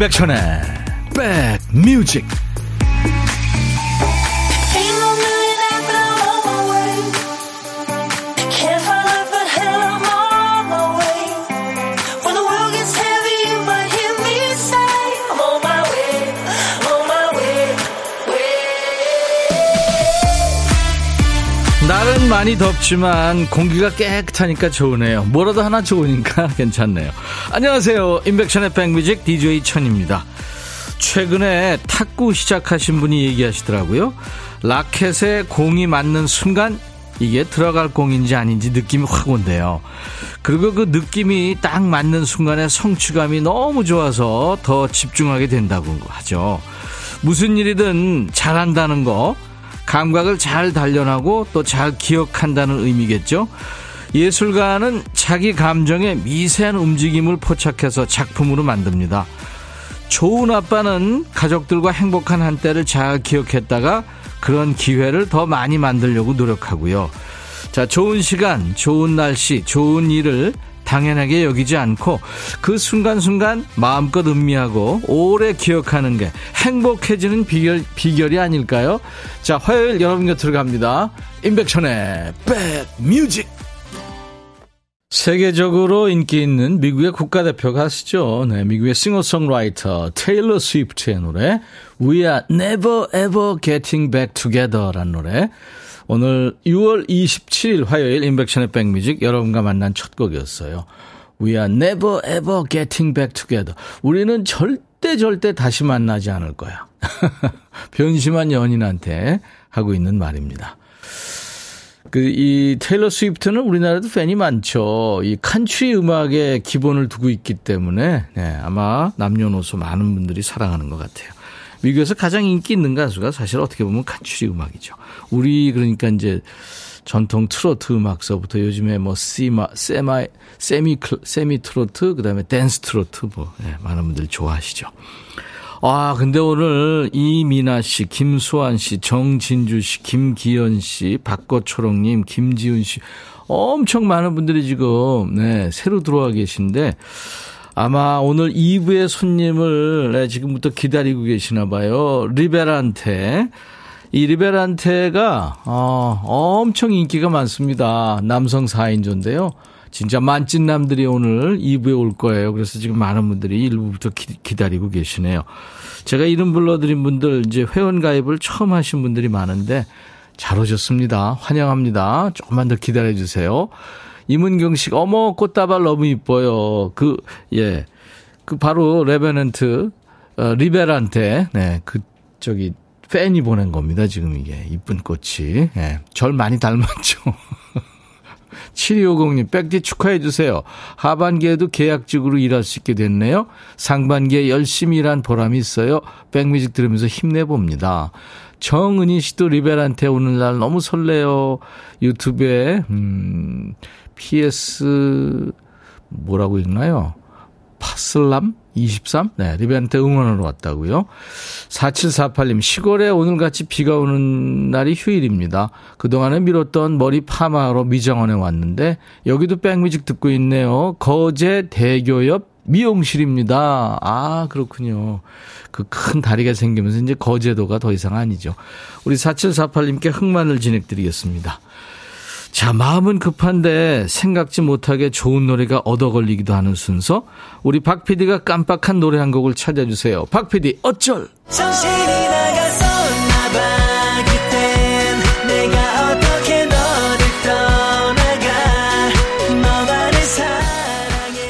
임백천의 백뮤직 날은 많이 덥지만 공기가 깨끗하니까 좋으네요. 뭐라도 하나 좋으니까 괜찮네요. 안녕하세요. 임백천의 백뮤직 DJ 천입니다. 최근에 탁구 시작하신 분이 얘기하시더라고요. 라켓에 공이 맞는 순간 이게 들어갈 공인지 아닌지 느낌이 확 온대요. 그리고 그 느낌이 딱 맞는 순간에 성취감이 너무 좋아서 더 집중하게 된다고 하죠. 무슨 일이든 잘한다는 거, 감각을 잘 단련하고 또 잘 기억한다는 의미겠죠. 예술가는 자기 감정의 미세한 움직임을 포착해서 작품으로 만듭니다. 좋은 아빠는 가족들과 행복한 한때를 잘 기억했다가 그런 기회를 더 많이 만들려고 노력하고요. 자, 좋은 시간, 좋은 날씨, 좋은 일을 당연하게 여기지 않고 그 순간순간 마음껏 음미하고 오래 기억하는 게 행복해지는 비결, 비결이 아닐까요? 자, 화요일 여러분 곁으로 갑니다. 임백천의 백뮤직. 세계적으로 인기 있는 미국의 국가대표 가수죠. 네, 미국의 싱어송라이터 테일러 스위프트의 노래 We are never ever getting back together라는 노래 오늘 6월 27일 화요일 인백션의 백뮤직 여러분과 만난 첫 곡이었어요. We are never ever getting back together. 우리는 절대 절대 다시 만나지 않을 거야. 변심한 연인한테 하고 있는 말입니다. 그, 이, 테일러 스위프트는 우리나라도 팬이 많죠. 이 country 음악에 기본을 두고 있기 때문에, 네, 아마 남녀노소 많은 분들이 사랑하는 것 같아요. 미국에서 가장 인기 있는 가수가 사실 어떻게 보면 country 음악이죠. 우리 그러니까 이제 전통 트로트 음악서부터 요즘에 뭐 시마, 세마, semi, semi 트로트, 그 다음에 댄스 트로트 뭐, 네, 많은 분들이 좋아하시죠. 아, 근데 오늘 이미나 씨, 김수환 씨, 정진주 씨, 김기현 씨, 박거초롱님, 김지훈 씨, 엄청 많은 분들이 지금, 네, 새로 들어와 계신데, 아마 오늘 2부의 손님을 네, 지금부터 기다리고 계시나 봐요. 리베란테. 이 리베란테가 어, 엄청 인기가 많습니다. 남성 4인조인데요. 진짜 만찢남들이 오늘 2부에 올 거예요. 그래서 지금 많은 분들이 1부부터 기, 다리고 계시네요. 제가 이름 불러드린 분들 이제 회원 가입을 처음 하신 분들이 많은데 잘 오셨습니다. 환영합니다. 조금만 더 기다려 주세요. 이문경 씨가 어머 꽃다발 너무 이뻐요. 그 예. 그 바로 레베넌트 어, 리베란테 네. 그 저기 팬이 보낸 겁니다. 지금 이게 이쁜 꽃이. 예. 절 많이 닮았죠. 7250님, 백디 축하해주세요. 하반기에도 계약직으로 일할 수 있게 됐네요. 상반기에 열심히 일한 보람이 있어요. 백뮤직 들으면서 힘내봅니다. 정은희 씨도 리베란테 오는 날 너무 설레요. 유튜브에, 음, PS 뭐라고 읽나요? 파슬람 23? 네, 리벤트 응원하러 왔다고요. 4748님, 시골에 오늘같이 비가 오는 날이 휴일입니다. 그동안에 미뤘던 머리 파마하러 미장원에 왔는데, 여기도 백뮤직 듣고 있네요. 거제 대교 옆 미용실입니다. 아, 그렇군요. 그 큰 다리가 생기면서 이제 거제도가 더 이상 아니죠. 우리 4748님께 흑마늘 진행드리겠습니다. 자, 마음은 급한데 생각지 못하게 좋은 노래가 얻어 걸리기도 하는 순서. 우리 박 PD가 깜빡한 노래 한 곡을 찾아주세요. 박 PD, 어쩔!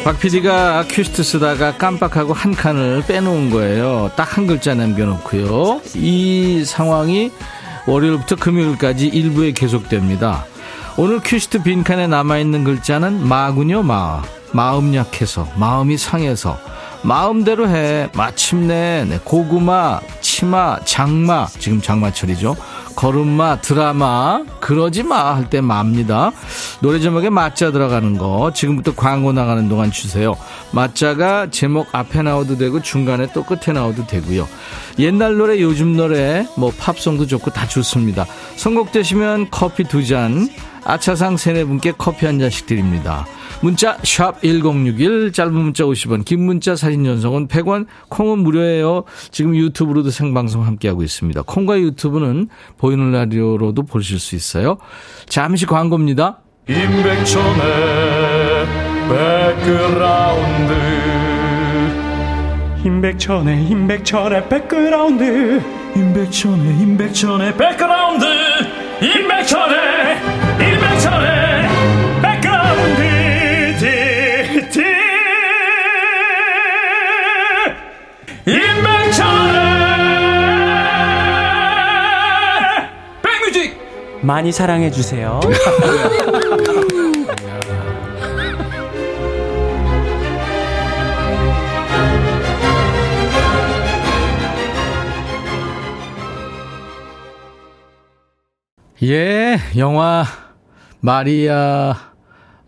박 PD가 큐시트 쓰다가 깜빡하고 한 칸을 빼놓은 거예요. 딱 한 글자 남겨놓고요. 이 상황이 월요일부터 금요일까지 일부에 계속됩니다. 오늘 큐시트 빈칸에 남아있는 글자는 마군요, 마. 마음 약해서, 마음이 상해서, 마음대로 해. 마침내, 네, 고구마, 치마, 장마, 지금 장마철이죠. 걸음마, 드라마, 그러지 마 할때 마입니다. 노래 제목에 맞자 들어가는 거 지금부터 광고 나가는 동안 주세요. 맞자가 제목 앞에 나와도 되고 중간에 또 끝에 나와도 되고요. 옛날 노래, 요즘 노래, 뭐 팝송도 좋고 다 좋습니다. 선곡되시면 커피 두 잔, 아차상 세네 분께 커피 한 잔씩 드립니다. 문자 1061, 짧은 문자 50원, 긴 문자 사진 전송은 100원, 콩은 무료예요. 지금 유튜브로도 생방송 함께하고 있습니다. 콩과 유튜브는 보이는 라디오로도 보실 수 있어요. 잠시 광고입니다. 임백천의 백그라운드 임백천의 임백천의 백그라운드 임백천의 임백천의 백그라운드 임백천의 임백천의 많이 사랑해 주세요. 예, 영화 마리아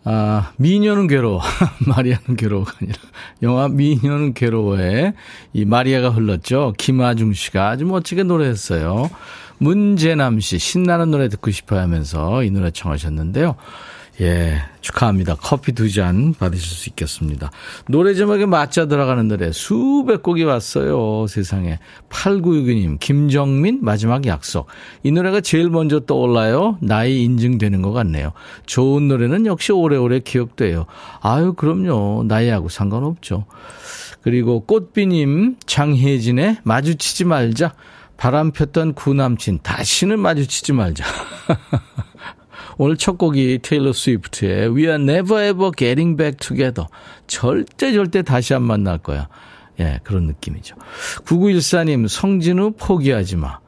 아, 미녀는 괴로워. 마리아는 괴로워가 아니라 영화 미녀는 괴로워에 이 마리아가 흘렀죠. 김아중 씨가 아주 멋지게 노래했어요. 문재남 씨 신나는 노래 듣고 싶어 하면서 이 노래 청하셨는데요. 예, 축하합니다. 커피 두 잔 받으실 수 있겠습니다. 노래 제목에 맞자 들어가는 노래 수백 곡이 왔어요. 세상에. 8962님, 김정민, 마지막 약속. 이 노래가 제일 먼저 떠올라요. 나이 인증되는 것 같네요. 좋은 노래는 역시 오래오래 기억돼요. 아유, 그럼요. 나이하고 상관없죠. 그리고 꽃비님, 장혜진의 마주치지 말자. 바람 폈던 구남친, 다시는 마주치지 말자. 오늘 첫 곡이 테일러 스위프트의 We are never ever getting back together. 절대 절대 다시 안 만날 거야. 예, 그런 느낌이죠. 9914님, 성진우 포기하지 마.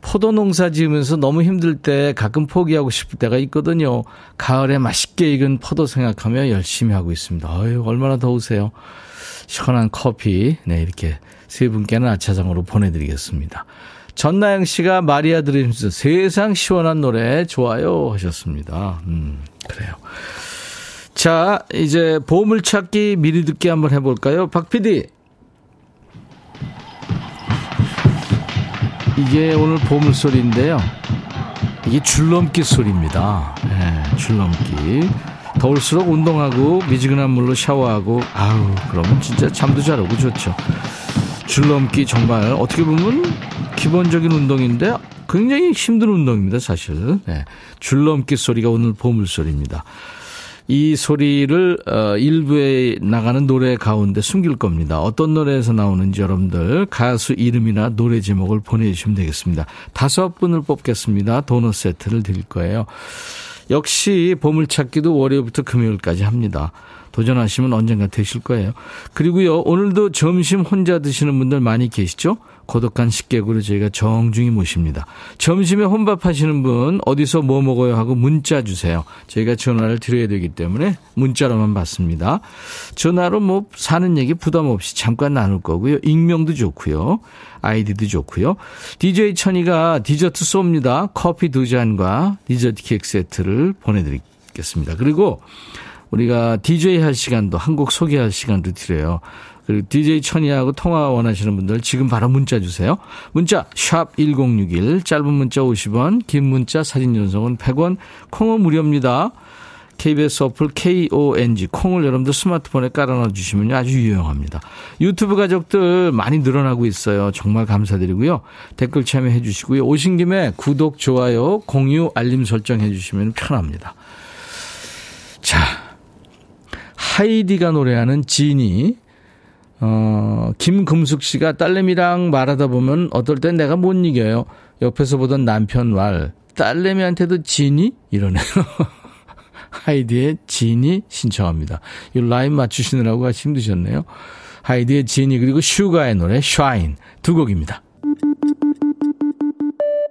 포도 농사 지으면서 너무 힘들 때 가끔 포기하고 싶을 때가 있거든요. 가을에 맛있게 익은 포도 생각하며 열심히 하고 있습니다. 어유 얼마나 더우세요. 시원한 커피, 네, 이렇게 세 분께는 아차장으로 보내드리겠습니다. 전나영 씨가 마리아 들으면서 세상 시원한 노래 좋아요 하셨습니다. 음, 그래요. 자, 이제 보물찾기 미리 듣기 한번 해볼까요? 박 PD. 이게 오늘 보물소리인데요. 이게 줄넘기 소리입니다. 네, 줄넘기. 더울수록 운동하고 미지근한 물로 샤워하고 아우 그러면 진짜 잠도 잘 오고 좋죠. 줄넘기 정말 어떻게 보면 기본적인 운동인데 굉장히 힘든 운동입니다, 사실. 네. 줄넘기 소리가 오늘 보물소리입니다. 이 소리를 어, 일부에 나가는 노래 가운데 숨길 겁니다. 어떤 노래에서 나오는지 여러분들 가수 이름이나 노래 제목을 보내주시면 되겠습니다. 다섯 분을 뽑겠습니다. 도넛 세트를 드릴 거예요. 역시 보물찾기도 월요일부터 금요일까지 합니다. 도전하시면 언젠가 되실 거예요. 그리고요, 오늘도 점심 혼자 드시는 분들 많이 계시죠? 고독한 식객으로 저희가 정중히 모십니다. 점심에 혼밥 하시는 분 어디서 뭐 먹어요 하고 문자 주세요. 저희가 전화를 드려야 되기 때문에 문자로만 받습니다. 전화로 뭐 사는 얘기 부담 없이 잠깐 나눌 거고요. 익명도 좋고요. 아이디도 좋고요. DJ 천이가 디저트 쏩니다. 커피 두 잔과 디저트 케이크 세트를 보내드리겠습니다. 그리고 우리가 DJ 할 시간도 한 곡 소개할 시간도 드려요. 그리고 DJ 천이하고 통화 원하시는 분들 지금 바로 문자 주세요. 문자 1061, 짧은 문자 50원, 긴 문자 사진 전송은 100원, 콩은 무료입니다. KBS 어플 KONG 콩을 여러분들 스마트폰에 깔아놔 주시면 아주 유용합니다. 유튜브 가족들 많이 늘어나고 있어요. 정말 감사드리고요. 댓글 참여해 주시고요. 오신 김에 구독, 좋아요, 공유, 알림 설정해 주시면 편합니다. 자, 하이디가 노래하는 지니 어, 김금숙 씨가 딸내미랑 말하다 보면 어떨 땐 내가 못 이겨요. 옆에서 보던 남편 말. 딸내미한테도 지니? 이러네요. 하이디의 지니 신청합니다. 이 라인 맞추시느라고 아주 힘드셨네요. 하이디의 지니 그리고 슈가의 노래 샤인 두 곡입니다.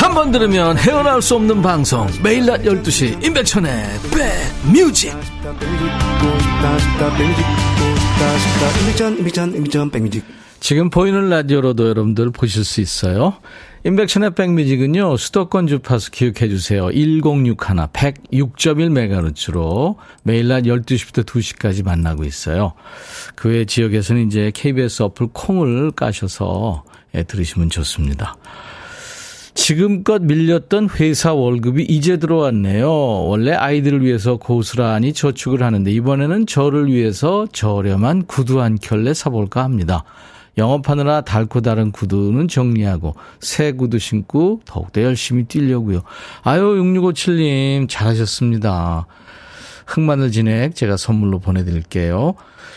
한 번 들으면 헤어나올 수 없는 방송 매일 낮 12시 임백천의 백뮤직 지금 보이는 라디오로도 여러분들 보실 수 있어요. 인백션의 백뮤직은요, 수도권 주파수 기억해 주세요. 1061, 106.1MHz로 매일 낮 12시부터 2시까지 만나고 있어요. 그 외 지역에서는 이제 KBS 어플 콩을 까셔서 예, 들으시면 좋습니다. 지금껏 밀렸던 회사 월급이 이제 들어왔네요. 원래 아이들을 위해서 고스란히 저축을 하는데 이번에는 저를 위해서 저렴한 구두 한 켤레 사볼까 합니다. 영업하느라 닳고 다른 구두는 정리하고 새 구두 신고 더욱더 열심히 뛰려고요. 아유 6657님 잘하셨습니다. 흑마늘 진액 제가 선물로 보내드릴게요.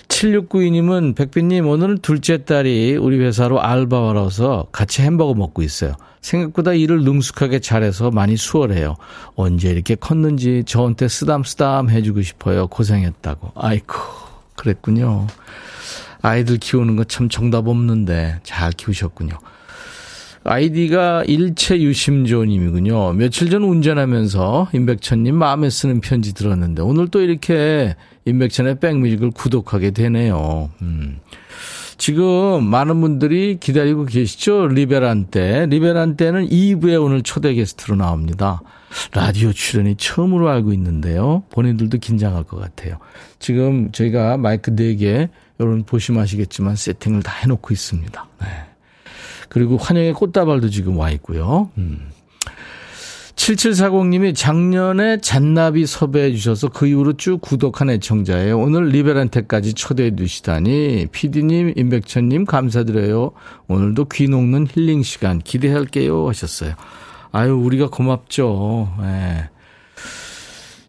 7692님은 백빈님 오늘은 둘째 딸이 우리 회사로 알바와 라서 같이 햄버거 먹고 있어요. 생각보다 일을 능숙하게 잘해서 많이 수월해요. 언제 이렇게 컸는지 저한테 쓰담쓰담 해주고 싶어요. 고생했다고. 아이쿠 그랬군요. 아이들 키우는 거 참 정답 없는데 잘 키우셨군요. 아이디가 일체유심조님이군요. 며칠 전 운전하면서 임백천님 마음에 쓰는 편지 들었는데 오늘 또 이렇게 임백천의 백뮤직을 구독하게 되네요. 음. 지금 많은 분들이 기다리고 계시죠? 리베란 때. 리베란 때는 2부에 오늘 초대 게스트로 나옵니다. 라디오 출연이 처음으로 알고 있는데요. 본인들도 긴장할 것 같아요. 지금 저희가 마이크 4개, 여러분 보시면 아시겠지만 세팅을 다 해놓고 있습니다. 네. 그리고 환영의 꽃다발도 지금 와 있고요. 음. 7740님이 작년에 잔나비 섭외해 주셔서 그 이후로 쭉 구독한 애청자예요. 오늘 리베란테까지 초대해 주시다니 피디님, 임백천님 감사드려요. 오늘도 귀 녹는 힐링 시간 기대할게요 하셨어요. 아유 우리가 고맙죠. 네.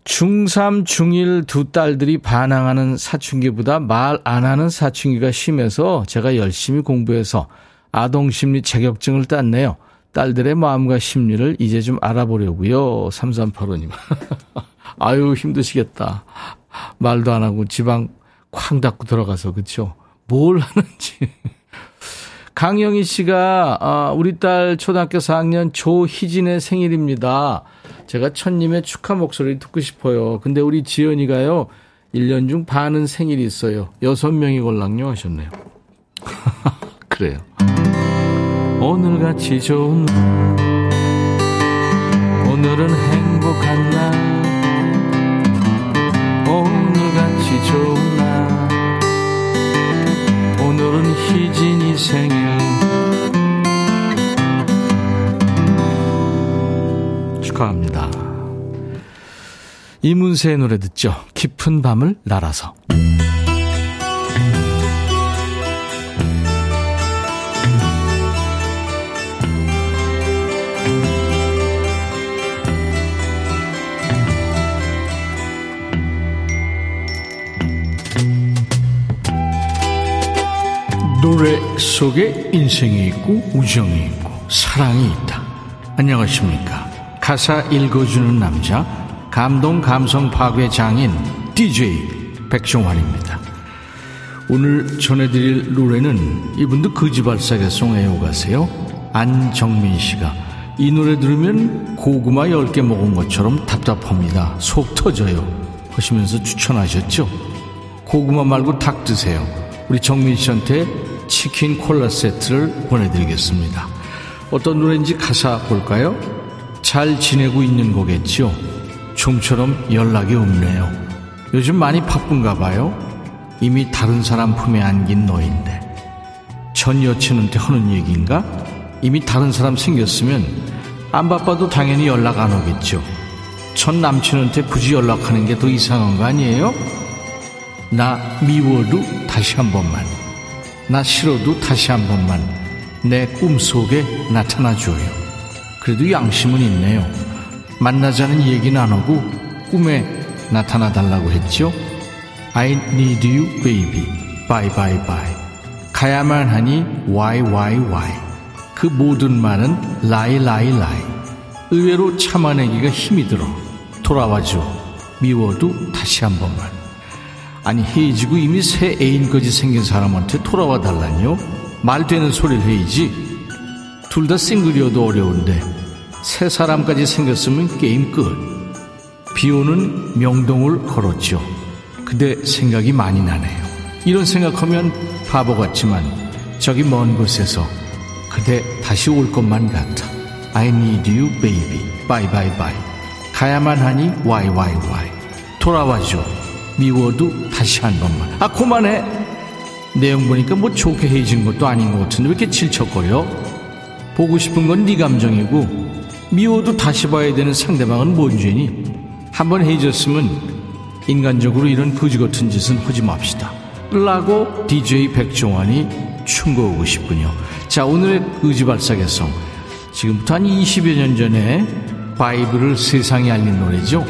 중3, 중1 두 딸들이 반항하는 사춘기보다 말 안 하는 사춘기가 심해서 제가 열심히 공부해서 아동 심리 자격증을 땄네요. 딸들의 마음과 심리를 이제 좀 알아보려고요. 3385님. 아유, 힘드시겠다. 말도 안 하고 지방 쾅 닫고 들어가서, 그쵸? 뭘 하는지. 강영희 씨가, 아, 우리 딸 초등학교 4학년 조희진의 생일입니다. 제가 천님의 축하 목소리 듣고 싶어요. 근데 우리 지연이가요, 1년 중 반은 생일이 있어요. 6명이 걸랑요 하셨네요. 그래요. 오늘같이 좋은 오늘은 행복한 날. 오늘같이 좋은 날. 오늘은 희진이 생일. 축하합니다. 이문세의 노래 듣죠. 깊은 밤을 날아서 노래 속에 인생이 있고 우정이 있고 사랑이 있다. 안녕하십니까. 가사 읽어주는 남자, 감동 감성 파괴 장인 DJ 백종환입니다. 오늘 전해드릴 노래는 이분도 거지발사계송 애호가세요. 안정민 씨가 이 노래 들으면 고구마 10개 먹은 것처럼 답답합니다. 속 터져요. 하시면서 추천하셨죠. 고구마 말고 닭 드세요. 우리 정민 씨한테 치킨 콜라 세트를 보내드리겠습니다. 어떤 노래인지 가사 볼까요? 잘 지내고 있는 거겠죠? 좀처럼 연락이 없네요. 요즘 많이 바쁜가 봐요. 이미 다른 사람 품에 안긴 너인데. 전 여친한테 하는 얘기인가? 이미 다른 사람 생겼으면 안 바빠도 당연히 연락 안 오겠죠. 전 남친한테 굳이 연락하는 게 더 이상한 거 아니에요? 나 미워도 다시 한 번만. 나 싫어도 다시 한 번만 내 꿈속에 나타나줘요. 그래도 양심은 있네요. 만나자는 얘기는 안 하고 꿈에 나타나 달라고 했죠. I need you baby. bye bye bye. 가야만 하니 why why why. 그 모든 말은 lie lie lie. 의외로 참아내기가 힘이 들어. 돌아와줘. 미워도 다시 한 번만. 아니 헤어지고 이미 새 애인까지 생긴 사람한테 돌아와 달라니요? 말 되는 소리를 해야지. 둘 다 싱글이어도 어려운데 새 사람까지 생겼으면 게임 끝. 비 오는 명동을 걸었죠. 그대 생각이 많이 나네요. 이런 생각하면 바보 같지만 저기 먼 곳에서 그대 다시 올 것만 같아. I need you, baby. Bye, bye, bye. 가야만 하니 why, why, why. 돌아와줘. 미워도 다시 한 번만. 아, 그만해. 내용 보니까 뭐 좋게 헤어진 것도 아닌 것 같은데 왜 이렇게 질척거려? 보고 싶은 건 네 감정이고 미워도 다시 봐야 되는 상대방은 뭔 죄니? 한번 헤어졌으면 인간적으로 이런 거지 같은 짓은 하지 맙시다. 라고 DJ 백종환이 충고하고 싶군요. 자, 오늘의 의지발사계성. 지금부터 한 20여 년 전에 바이블을 세상에 알린 노래죠.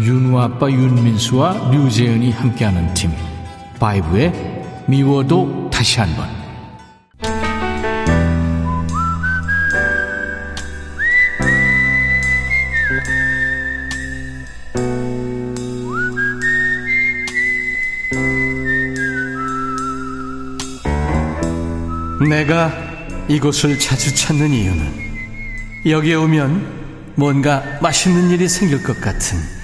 윤우 아빠 윤민수와 류재현이 함께하는 팀. 바이브의 미워도 다시 한 번. 내가 이곳을 자주 찾는 이유는 여기에 오면 뭔가 맛있는 일이 생길 것 같은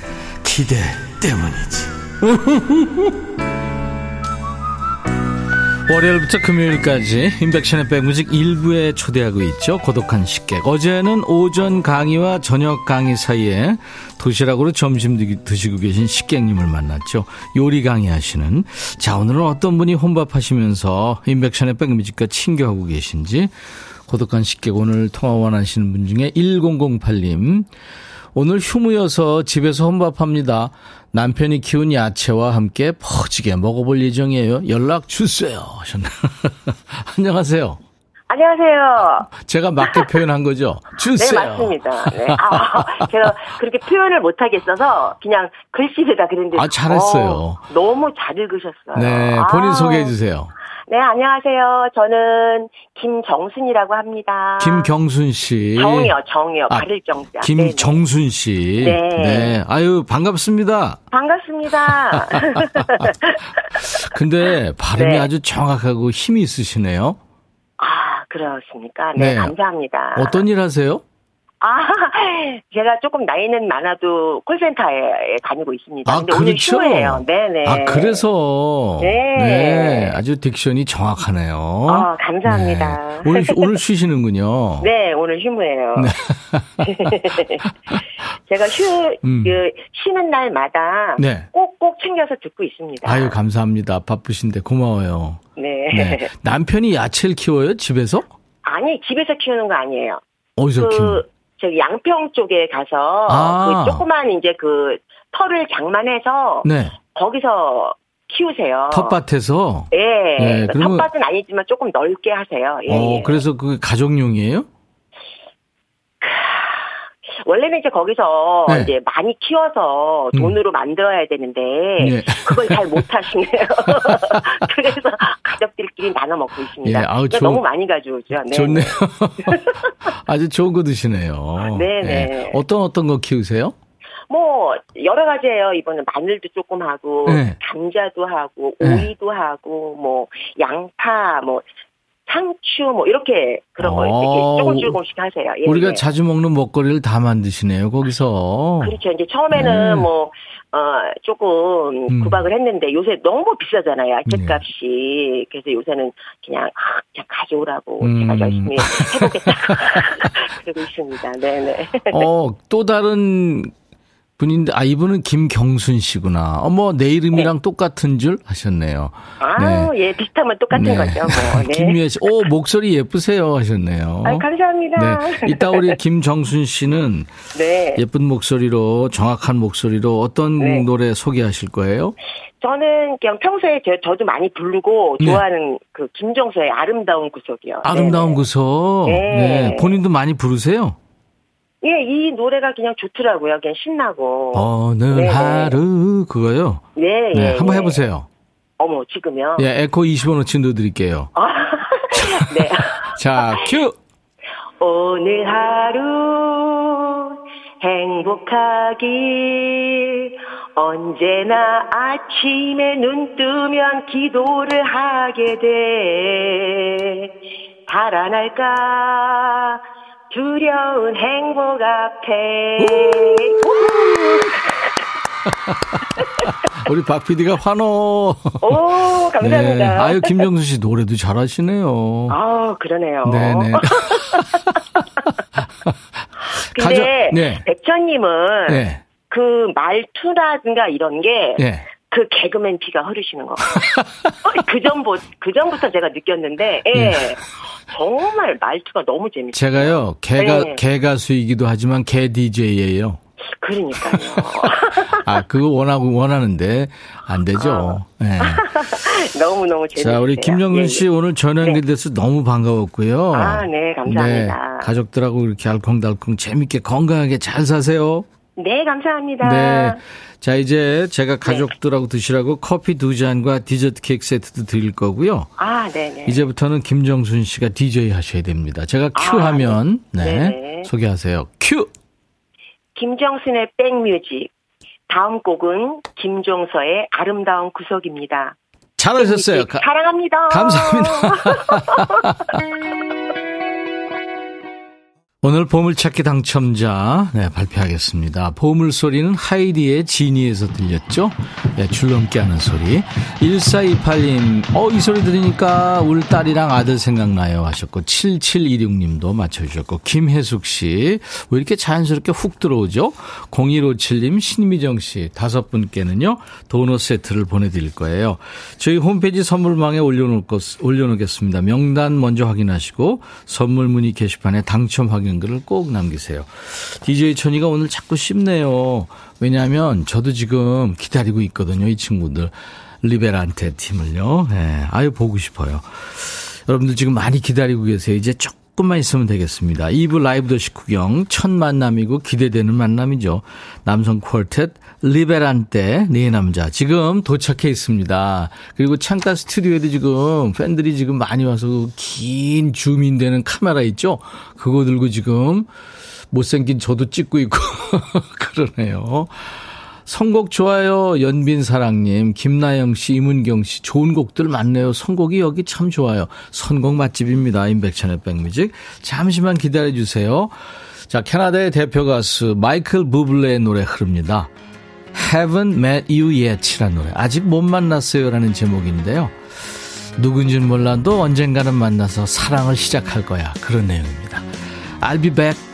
기대 때문이지. 월요일부터 금요일까지 인백션의 백뮤직 일부에 초대하고 있죠. 고독한 식객. 어제는 오전 강의와 저녁 강의 사이에 도시락으로 점심 드시고 계신 식객님을 만났죠. 요리 강의하시는. 자, 오늘은 어떤 분이 혼밥하시면서 인백션의 백뮤직과 친교하고 계신지 고독한 식객 오늘 통화 원하시는 분 중에 1008님. 오늘 휴무여서 집에서 혼밥합니다. 남편이 키운 야채와 함께 퍼지게 먹어볼 예정이에요. 연락 주세요. 하셨나. 안녕하세요. 안녕하세요. 제가 맞게 표현한 거죠? 주세요. 네, 맞습니다. 네. 아, 제가 그렇게 표현을 못하겠어서 그냥 글씨에다 그랬는데. 아, 잘했어요. 어, 너무 잘 읽으셨어요. 네, 본인 아, 소개해 주세요. 네, 안녕하세요. 저는 김정순이라고 합니다. 김경순 씨. 정이요, 정이요. 아, 가릴 정자. 김정순 씨. 네. 아유, 반갑습니다. 반갑습니다. 근데 발음이 네. 아주 정확하고 힘이 있으시네요. 아, 그렇습니까? 네, 네. 감사합니다. 어떤 일 하세요? 아, 제가 조금 나이는 많아도 콜센터에 다니고 있습니다. 아, 근데 오늘 그렇죠? 휴무예요. 네네. 아, 그래서. 네. 아주 딕션이 정확하네요. 아, 감사합니다. 네. 오늘, 쉬- 오늘 쉬시는군요. 네, 오늘 휴무예요. 제가 휴, 음. 그, 쉬는 날마다 네. 꼭꼭 챙겨서 듣고 있습니다. 아유, 감사합니다. 바쁘신데 고마워요. 네. 네. 남편이 야채를 키워요? 집에서? 아니, 집에서 키우는 거 아니에요. 어디서? 그, 저기 양평 쪽에 가서, 아. 그 조그만 이제 그, 털을 장만해서, 네. 거기서 키우세요. 텃밭에서? 예. 네, 그러면- 텃밭은 아니지만 조금 넓게 하세요. 예. 어, 그래서 그 가족용이에요? 원래는 이제 거기서 네. 이제 많이 키워서 음. 돈으로 만들어야 되는데 네. 그걸 잘 못하시네요. 그래서 가족들끼리 나눠 먹고 있습니다. 예, 아우, 좋- 너무 많이 가져오죠. 네. 좋네요. 아주 좋은 거 드시네요. 네네. 예. 어떤 어떤 거 키우세요? 뭐 여러 가지예요. 이번엔 마늘도 조금 하고 네. 감자도 하고 네. 오이도 하고 뭐 양파 뭐 상추 뭐 이렇게 그런 거 어, 이렇게 조금 조금씩 하세요. 예, 우리가 예. 자주 먹는 먹거리를 다 만드시네요, 거기서. 그렇죠. 이제 처음에는 네. 뭐, 어, 조금 음. 구박을 했는데 요새 너무 비싸잖아요. 네. 죗값이. 그래서 요새는 그냥, 아, 그냥 가져오라고 음. 제가 열심히 해보겠다. 그러고 있습니다. 네네. 어, 또 다른 분인데, 아, 이분은 김경순 씨구나. 어머, 내 이름이랑 똑같은 줄 아셨네요. 아, 예, 비슷하면 똑같은 네. 거죠. 뭐. 네. 김미애 씨, 오, 목소리 예쁘세요 하셨네요. 아, 감사합니다. 네. 이따 우리 김정순 씨는 네. 예쁜 목소리로, 정확한 목소리로 어떤 네. 노래 소개하실 거예요? 저는 그냥 평소에 저, 저도 많이 부르고 네. 좋아하는 그 김정수의 아름다운 구석이요. 아름다운. 구석. 네. 네. 본인도 많이 부르세요? 예, 이 노래가 그냥 좋더라고요. 그냥 신나고. 어느 네네. 하루, 그거요? 네, 네. 예, 한번 예. 해보세요. 어머, 지금요? 예, 에코 20원어치 넣어드릴게요. 아, 네. 자, 큐! 오늘 하루 행복하길 언제나 아침에 눈 뜨면 기도를 하게 돼 달아날까 두려운 행복 앞에 우리 박 PD가 환호. 오, 감사합니다. 네. 아유, 김정수 씨 노래도 잘하시네요. 아, 그러네요. 네네. 근데 네. 백천님은 네. 그 말투라든가 이런 게 네. 그 개그맨 피가 흐르시는 것 같아요. 그 전부 그 전부터 제가 느꼈는데, 예. 네. 정말 말투가 너무 재밌어요. 제가요, 개가, 네. 개가수이기도 하지만 개 DJ예요. 그러니까요. 아, 그거 원하고 원하는데 안 되죠. 네. 너무 너무 재밌어요. 자, 우리 김정근 씨 오늘 전화 연결돼서 너무 반가웠고요. 아, 네, 감사합니다. 네, 가족들하고 이렇게 알콩달콩 재밌게 건강하게 잘 사세요. 네, 감사합니다. 네. 자, 이제 제가 가족들하고 드시라고 커피 두 잔과 디저트 케이크 세트도 드릴 거고요. 아, 네네. 이제부터는 김정순 씨가 DJ 하셔야 됩니다. 제가 큐 아, 하면, 네. 네네. 소개하세요. 큐! 김정순의 백뮤직. 다음 곡은 김종서의 아름다운 구석입니다. 잘하셨어요. 가- 사랑합니다. 감사합니다. 오늘 보물찾기 당첨자 네, 발표하겠습니다. 보물소리는 하이디의 지니에서 들렸죠? 네, 줄넘기 하는 소리. 1428님, 어, 이 소리 들으니까 우리 딸이랑 아들 생각나요 하셨고, 7726님도 맞춰주셨고, 김혜숙 씨, 왜 이렇게 자연스럽게 훅 들어오죠? 0157님, 신미정 씨, 다섯 분께는요, 도넛 세트를 보내드릴 거예요. 저희 홈페이지 선물망에 올려놓겠습니다. 명단 먼저 확인하시고, 선물 문의 게시판에 당첨 확인 글을 꼭 남기세요. DJ 천이가 오늘 자꾸 쉽네요. 왜냐하면 저도 지금 기다리고 있거든요. 이 친구들. 리베란테 팀을요. 예, 아유, 보고 싶어요. 여러분들 지금 많이 기다리고 계세요. 이제 조금 만 있으면 되겠습니다. 2부 라이브 더시 구경 첫 만남이고 기대되는 만남이죠. 남성 퀄텟 리베란테 네 남자 지금 도착해 있습니다. 그리고 창가 스튜디오에도 지금 팬들이 지금 많이 와서 긴 줌인되는 카메라 있죠. 그거 들고 지금 못생긴 저도 찍고 있고 그러네요. 선곡 좋아요. 연빈 사랑님, 김나영 씨, 이문경 씨, 좋은 곡들 많네요. 선곡이 여기 참 좋아요. 선곡 맛집입니다. 임백천의 백뮤직. 잠시만 기다려주세요. 자, 캐나다의 대표 가수 마이클 부블레의 노래 흐릅니다. Haven't Met You Yet이라는 노래. 아직 못 만났어요. 라는 제목인데요. 누군지는 몰라도 언젠가는 만나서 사랑을 시작할 거야. 그런 내용입니다. I'll be back.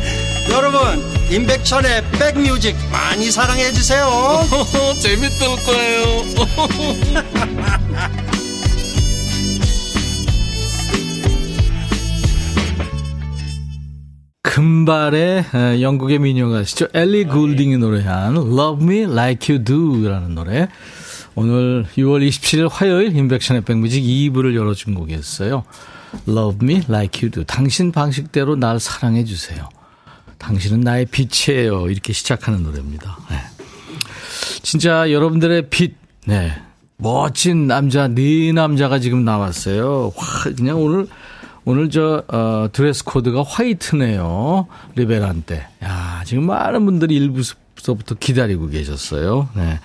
여러분 임백천의 백뮤직 많이 사랑해 주세요. 재밌을 거예요. 금발의 에, 영국의 미녀 가시죠? 엘리 굴딩이 노래한 Love Me Like You Do라는 노래. 오늘 6월 27일 화요일 인백션의 백뮤직 2부를 열어준 곡이었어요. Love Me Like You Do. 당신 방식대로 날 사랑해 주세요 당신은 나의 빛이에요 이렇게 시작하는 노래입니다 네. 진짜 여러분들의 빛, 네. 멋진 남자, 네 남자가 지금 나왔어요. 와, 그냥 오늘, 오늘 저, 어, 드레스 코드가 화이트네요. 리베란 때. 야, 지금 많은 분들이 일부서부터 기다리고 계셨어요. 네.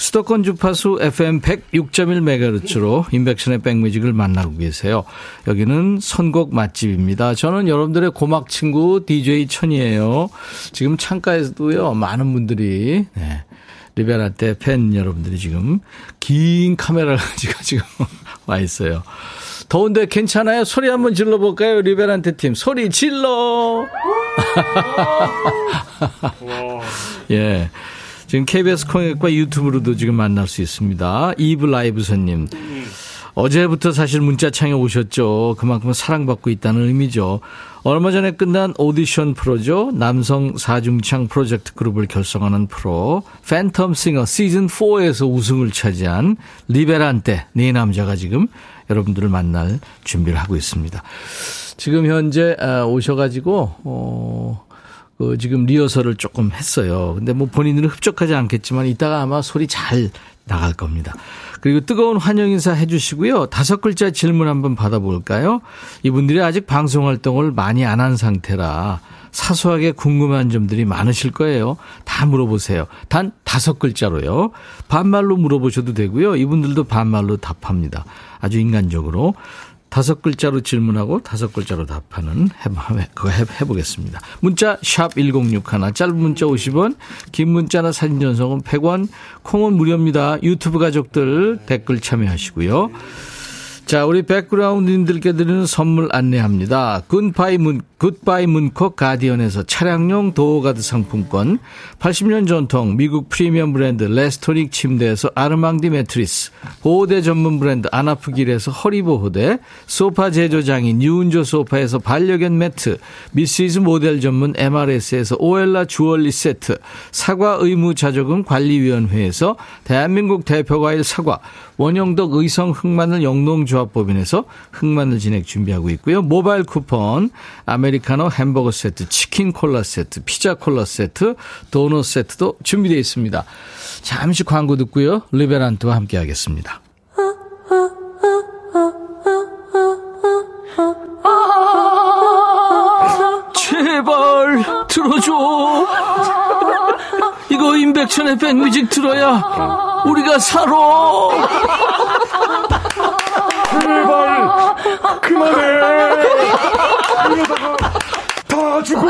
수도권 주파수 FM 106.1MHz로 인백션의 백뮤직을 만나고 계세요. 여기는 선곡 맛집입니다. 저는 여러분들의 고막 친구 DJ 천이에요. 지금 창가에서도요, 많은 분들이, 네. 리베라테 팬 여러분들이 지금 긴 카메라를 가지고 지금 와 있어요. 더운데 괜찮아요? 소리 한번 질러볼까요? 리베란테 팀. 소리 질러! 예. 지금 KBS 콩앱과 유튜브로도 지금 만날 수 있습니다. 이브 라이브 손님. 어제부터 사실 문자창에 오셨죠. 그만큼 사랑받고 있다는 의미죠. 얼마 전에 끝난 오디션 프로죠. 남성 사중창 프로젝트 그룹을 결성하는 프로 팬텀 싱어 시즌 4에서 우승을 차지한 리베란테 네 남자가 지금 여러분들을 만날 준비를 하고 있습니다. 지금 현재 아, 오셔가지고 어, 어, 지금 리허설을 조금 했어요. 근데 뭐 본인들은 흡족하지 않겠지만 이따가 아마 소리 잘 나갈 겁니다. 그리고 뜨거운 환영 인사 해주시고요. 다섯 글자 질문 한번 받아볼까요? 이분들이 아직 방송 활동을 많이 안 한 상태라 사소하게 궁금한 점들이 많으실 거예요. 다 물어보세요. 단 다섯 글자로요. 반말로 물어보셔도 되고요. 이분들도 반말로 답합니다. 아주 인간적으로. 다섯 글자로 질문하고 다섯 글자로 답하는 해, 그거 해, 해보겠습니다. 문자 샵 1061, 짧은 문자 50원, 긴 문자나 사진 전송은 100원, 콩은 무료입니다. 유튜브 가족들 댓글 참여하시고요. 자, 우리 백그라운드님들께 드리는 선물 안내합니다. 굿바이 문, 굿바이 문콕 가디언에서 차량용 도어가드 상품권, 80년 전통 미국 프리미엄 브랜드 레스토닉 침대에서 아르망디 매트리스, 보호대 전문 브랜드 아나프길에서 허리보호대, 소파 제조장인 유운조 소파에서 반려견 매트, 미시즈 모델 전문 MRS에서 오엘라 주얼리 세트, 사과 의무 자조금 관리위원회에서 대한민국 대표 과일 사과, 원형덕 의성 흑마늘 영농조합법인에서 흑마늘 진액 준비하고 있고요. 모바일 쿠폰, 아메 리카노 햄버거 세트, 치킨 콜라 세트, 피자 콜라 세트, 도넛 세트도 준비되어 있습니다. 잠시 광고 듣고요. 리베란트와 함께 하겠습니다. 제발 들어줘. 이거 임백천의 백뮤직 들어야 우리가 살아. 제발 그만해. 이러다가 다 죽어.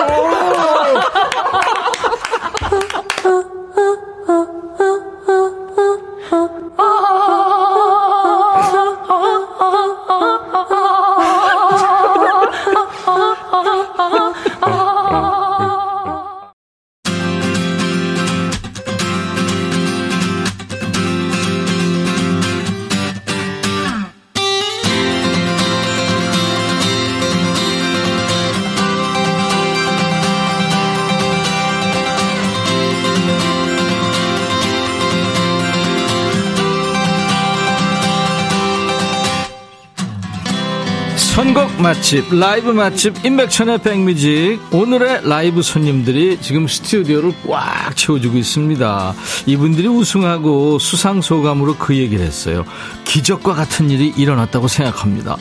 맛집, 라이브 맛집, 임백천의 백뮤직. 오늘의 라이브 손님들이 지금 스튜디오를 꽉 채워주고 있습니다. 이분들이 우승하고 수상소감으로 그 얘기를 했어요. 기적과 같은 일이 일어났다고 생각합니다.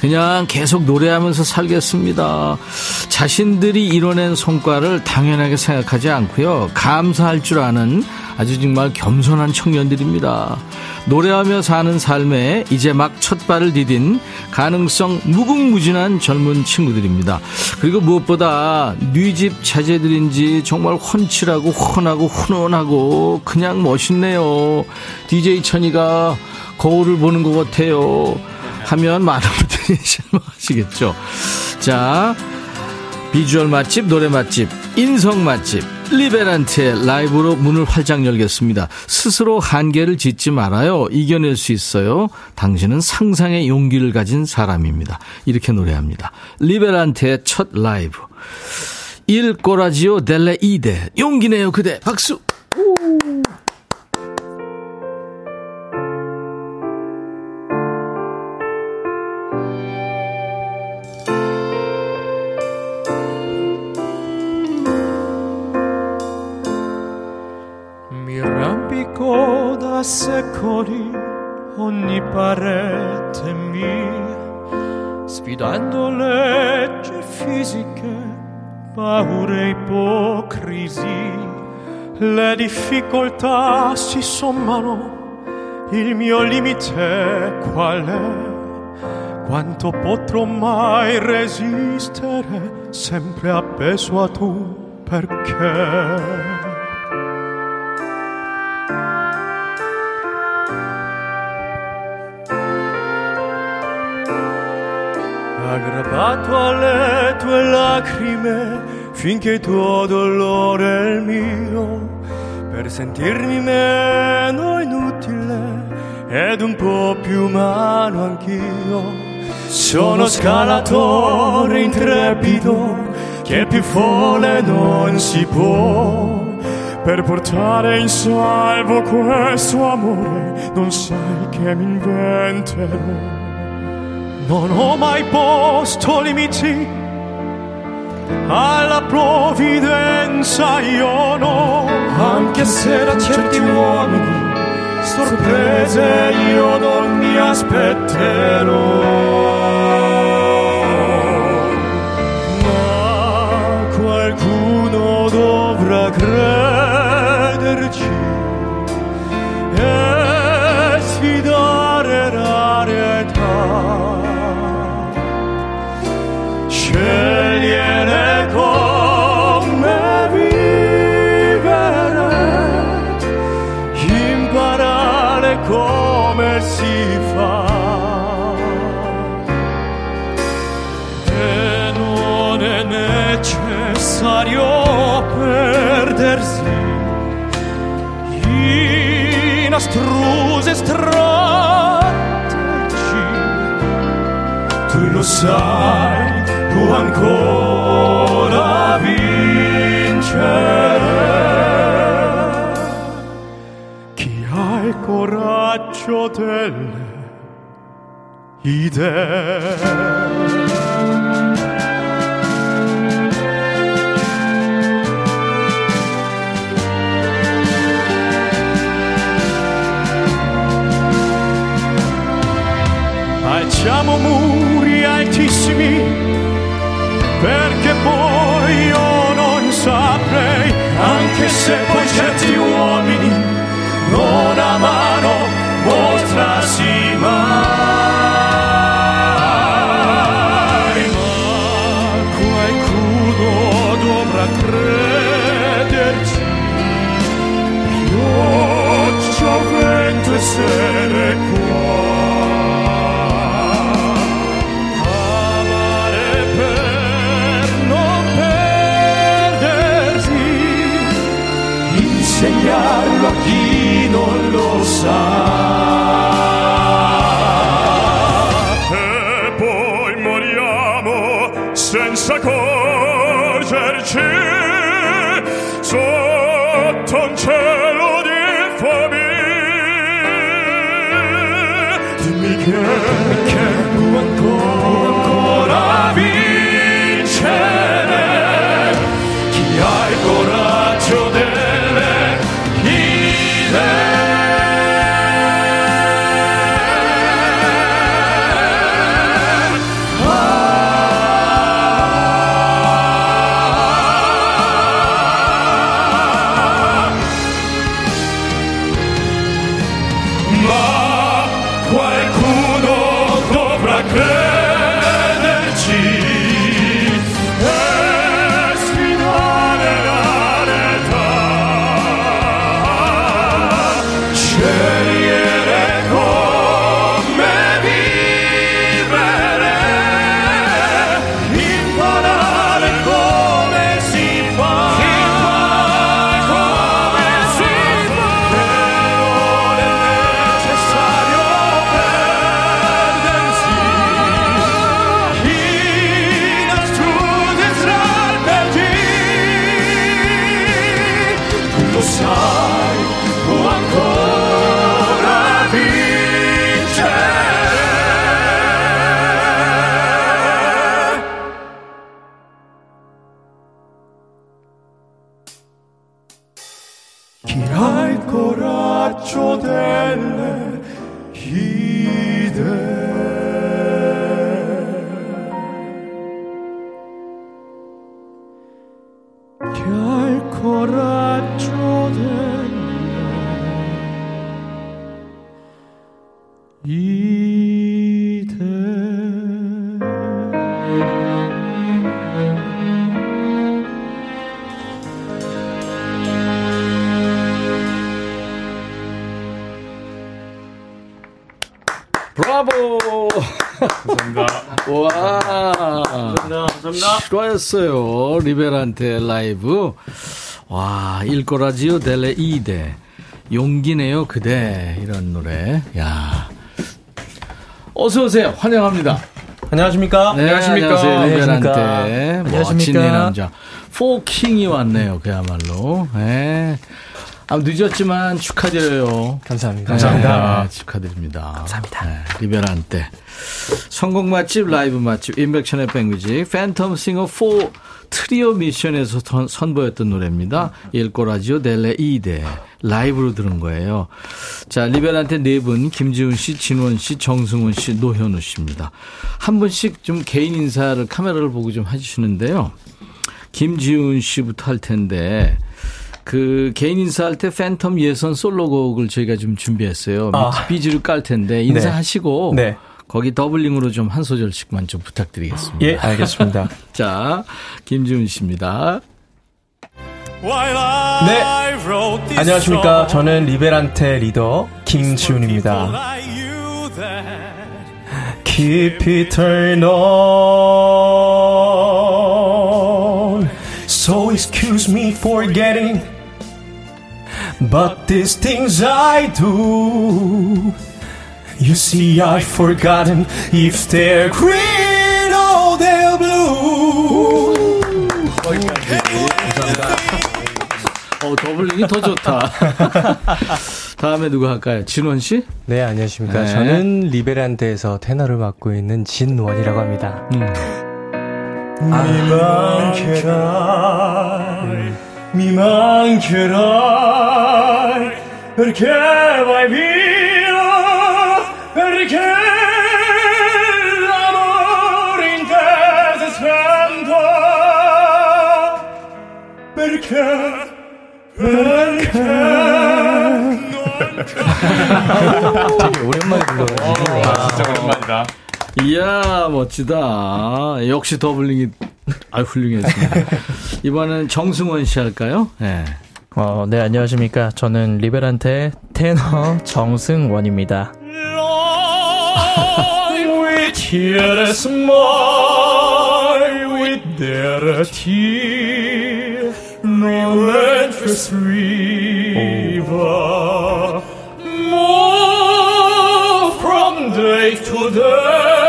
그냥 계속 노래하면서 살겠습니다. 자신들이 이뤄낸 성과를 당연하게 생각하지 않고요. 감사할 줄 아는 아주 정말 겸손한 청년들입니다. 노래하며 사는 삶에 이제 막 첫 발을 디딘 가능성 무궁무진한 젊은 친구들입니다. 그리고 무엇보다 뉘집 자제들인지 정말 훤칠하고 훤하고 훈훈하고 그냥 멋있네요. DJ 천이가 거울을 보는 것 같아요. 하면 많은 분들이 실망하시겠죠. 자, 비주얼 맛집, 노래 맛집, 인성 맛집, 리베란트의 라이브로 문을 활짝 열겠습니다. 스스로 한계를 짓지 말아요. 이겨낼 수 있어요. 당신은 상상의 용기를 가진 사람입니다. 이렇게 노래합니다. 리베란트의 첫 라이브. 일 꼬라지오 델레 이데. 용기네요, 그대. 박수! Mi ogni parete mia, sfidando leggi fisiche, paure e ipocrisie. Le difficoltà si sommano, il mio limite qual è? Quanto potrò mai resistere, sempre appeso a tu perché? Aggrappato alle tue lacrime finché tuo dolore è il mio, per sentirmi meno inutile ed un po' più umano anch'io. Sono scalatore intrepido che più folle non si può. Per portare in salvo questo amore non sai che mi inventerò. Non ho mai posto limiti alla provvidenza io no, anche se da certi uomini sorprese io non mi aspetterò. Si fa. E non è necessario perdersi in astruse strategie tu lo sai, può ancora vincere. Delle idee. Alziamo muri altissimi perché poi io non saprei, anche se poi certi uomini non amano sere qua. Amare per non perdersi, insegnarlo a chi non lo sa. 실화였어요. 리베란테 라이브. 와, 일꼬라지오 델레 이대. 용기네요, 그대. 이런 노래. 야 어서오세요. 환영합니다. 안녕하십니까? 네, 안녕하세요. 리베란테. 안녕하십니까? 멋진 이 남자. 포킹이 왔네요, 그야말로. 네. 아, 늦었지만 축하드려요. 감사합니다. 감사합니다. 네, 축하드립니다. 감사합니다. 네, 리베란 때. 선곡 맛집, 라이브 맛집, 임백천의 백뮤직, 팬텀 싱어 4 트리오 미션에서 선, 선보였던 노래입니다. Il coraggio delle idee. 라이브로 들은 거예요. 자, 리베란테 네 분, 김지훈 씨, 진원 씨, 정승원 씨, 노현우 씨입니다. 한 분씩 좀 개인 인사를 카메라를 보고 좀 해주시는데요. 김지훈 씨부터 할 텐데, 그 개인 인사할 때 팬텀 예선 솔로곡을 저희가 좀 준비했어요. 아. BG를 깔 텐데 인사하시고 네. 거기 더블링으로 좀 한 소절씩만 좀 부탁드리겠습니다. 예, 알겠습니다. 자, 김지훈 씨입니다. 네. 안녕하십니까. 저는 리베란테 리더 김지훈입니다. Keep it turn on. So excuse me for getting. But these things I do. You see, I've forgotten if they're green or they're blue. 어, 더블링이 더 좋다. 다음에 누가 할까요? 진원 씨? 네, 안녕하십니까. 네. 저는 리베란데에서 테너를 맡고 있는 진원이라고 합니다. 음. Via perché l'amore in te si spento perché perché 되게 오랜만에 불러가지고. 이 야, 멋지다. 역시 더블링이, 아 훌륭했습니다. 이번엔 정승원 씨 할까요? 네. 어, 네, 안녕하십니까. 저는 리베란테 테너 정승원입니다. from day to day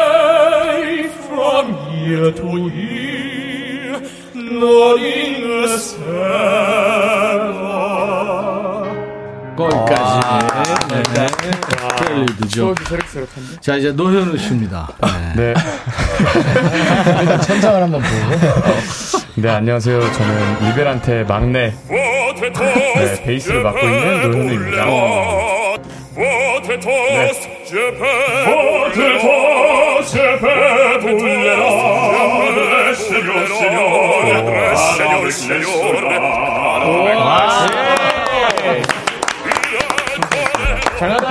거기까지. 네. 켈리드죠. 자, 이제 노현우 씨입니다. 네. 네. 천장을 한번 보고. 네, 안녕하세요. 저는 리베란테 막내 네, 베이스를 맡고 있는 노현우입니다.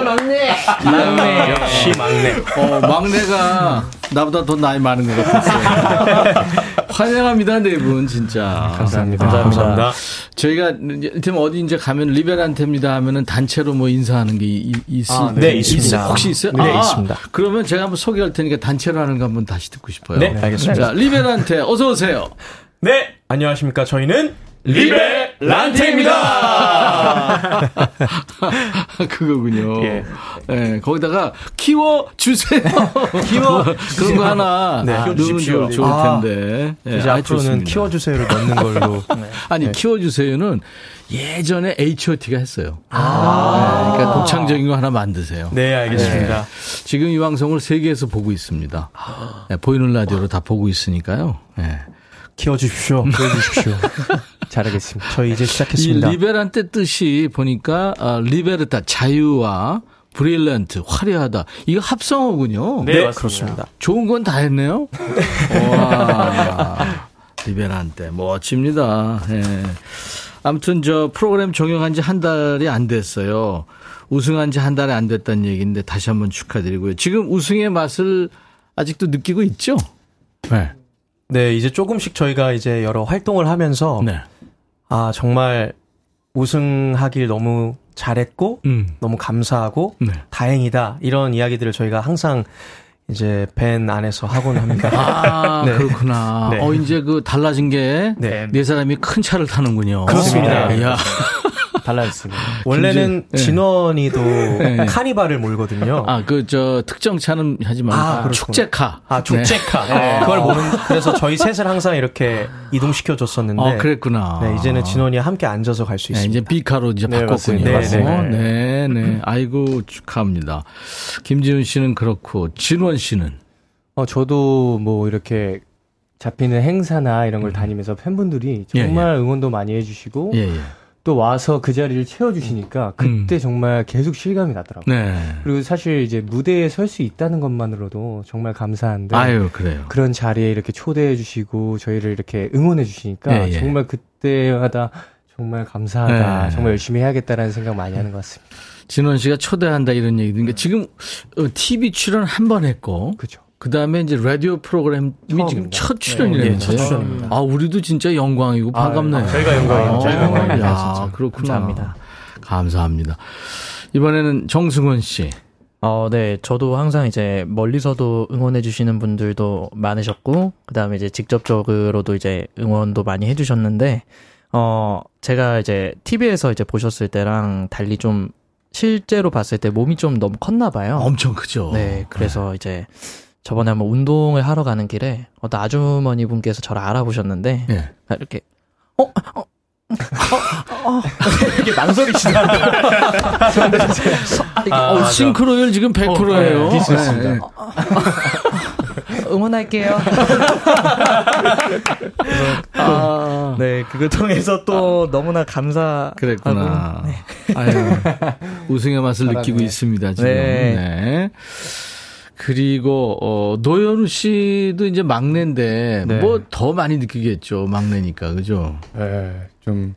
막내. 역시 막내. 어, 막내가 나보다 더 나이 많은 것 같았어요. 환영합니다, 네 분, 진짜. 감사합니다. 감사합니다. 저희가 이를테면 어디 이제 가면 리베란테입니다 하면은 단체로 뭐 인사하는 게 이- 있, 아, 네, 있습니다. 혹시 있어요? 네, 아, 있습니다. 그러면 제가 한번 소개할 테니까 단체로 하는 거 한번 다시 듣고 싶어요. 네, 알겠습니다. 자, 리베란테 어서 오세요. 네, 안녕하십니까. 저희는 리베 란테입니다. 그거군요. 예. 예, 거기다가 키워 주세요. 키워 그런 거 하나 네. 넣으면 키워주십시오. 좋을 아, 텐데. 예, 이제 아주 앞으로는 좋습니다. 키워 주세요를 넣는 걸로. 아니 네. 키워 주세요는 예전에 H.O.T.가 했어요. 네, 그러니까 독창적인 거 하나 만드세요. 네, 알겠습니다. 네. 지금 이 방송을 세계에서 보고 있습니다. 네, 보이는 라디오로 다 보고 있으니까요. 네. 키워주십시오. 키워주십시오. 잘하겠습니다. 저희 이제 이 시작했습니다. 리베란테 뜻이 보니까 아, libertà 자유와 brillante 화려하다 이거 합성어군요. 네, 그렇습니다. 좋은 건 다 했네요. 와, 리베란테 멋집니다. 예. 아무튼 저 프로그램 종영한 지 한 달이 안 됐어요. 우승한 지 한 달이 안 됐다는 얘기인데 다시 한번 축하드리고요. 지금 우승의 맛을 아직도 느끼고 있죠? 네. 네, 이제 조금씩 저희가 이제 여러 활동을 하면서 네. 아, 정말 우승하길 너무 잘했고 음. 너무 감사하고 네. 다행이다. 이런 이야기들을 저희가 항상 이제 밴 안에서 하곤 합니다. 아, 네. 그렇구나. 네. 어, 이제 그 달라진 게, 네. 네. 사람이 큰 차를 타는군요. 그렇습니다. 이야. 달라졌습니다. 원래는 네. 진원이 도 네. 카니발을 몰거든요. 아, 그, 저, 특정 차는 하지 말고. 아, 그렇구나. 축제카. 아, 축제카. 네. 그걸 모는 그래서 저희 셋을 항상 이렇게 이동시켜 줬었는데. 아, 그랬구나. 네, 이제는 진원이와 함께 앉아서 갈수 네, 있습니다. 이제 비카로 이제 네, 바꿨군요. 네, 네, 네, 네. 아이고, 축하합니다. 김지훈 씨는 그렇고, 진원 씨는. 어, 저도 뭐 이렇게 잡히는 행사나 이런 걸 다니면서 팬분들이 정말 응원도 많이 해주시고 예, 예. 또 와서 그 자리를 채워주시니까 그때 정말 계속 실감이 나더라고요. 네. 그리고 사실 이제 무대에 설 수 있다는 것만으로도 정말 감사한데 아유, 그래요. 그런 자리에 이렇게 초대해 주시고 저희를 이렇게 응원해 주시니까 예, 예. 정말 그때마다 정말 감사하다. 네. 정말 열심히 해야겠다라는 생각 많이 하는 것 같습니다. 진원 씨가 초대한다 이런 얘기 드니까 지금 어, TV 출연 한 번 했고. 그죠. 그 다음에 이제 라디오 프로그램이 지금 처음입니다. 첫 출연이라면서요. 네, 첫 출연입니다. 아, 우리도 진짜 영광이고 반갑네요. 저희가 영광이에요. 아, 저희가 야, 진짜. 그렇구나. 감사합니다. 감사합니다. 이번에는 정승원 씨. 어, 네. 저도 항상 이제 멀리서도 응원해주시는 분들도 많으셨고, 그 다음에 이제 직접적으로도 이제 응원도 많이 해주셨는데, 어, 제가 이제 TV에서 이제 보셨을 때랑 달리 좀 실제로 봤을 때 몸이 좀 너무 컸나 봐요. 엄청 크죠. 네. 그래서 이제 저번에 한번 운동을 하러 가는 길에 어떤 아주머니 분께서 저를 알아보셨는데, 예. 나 이렇게, 어, 어, 이게 망설이시다. 어, 싱크로율 지금 100%예요. 네, 비슷했습니다. 응원할게요. 아, 네, 그걸 통해서 또 너무나 감사. 그랬구나. 아유, 우승의 맛을 느끼고 있습니다, 지금. 네. 네. 그리고, 어, 노현우 씨도 이제 막내인데, 네. 뭐더 많이 느끼겠죠. 막내니까, 그죠? 예, 좀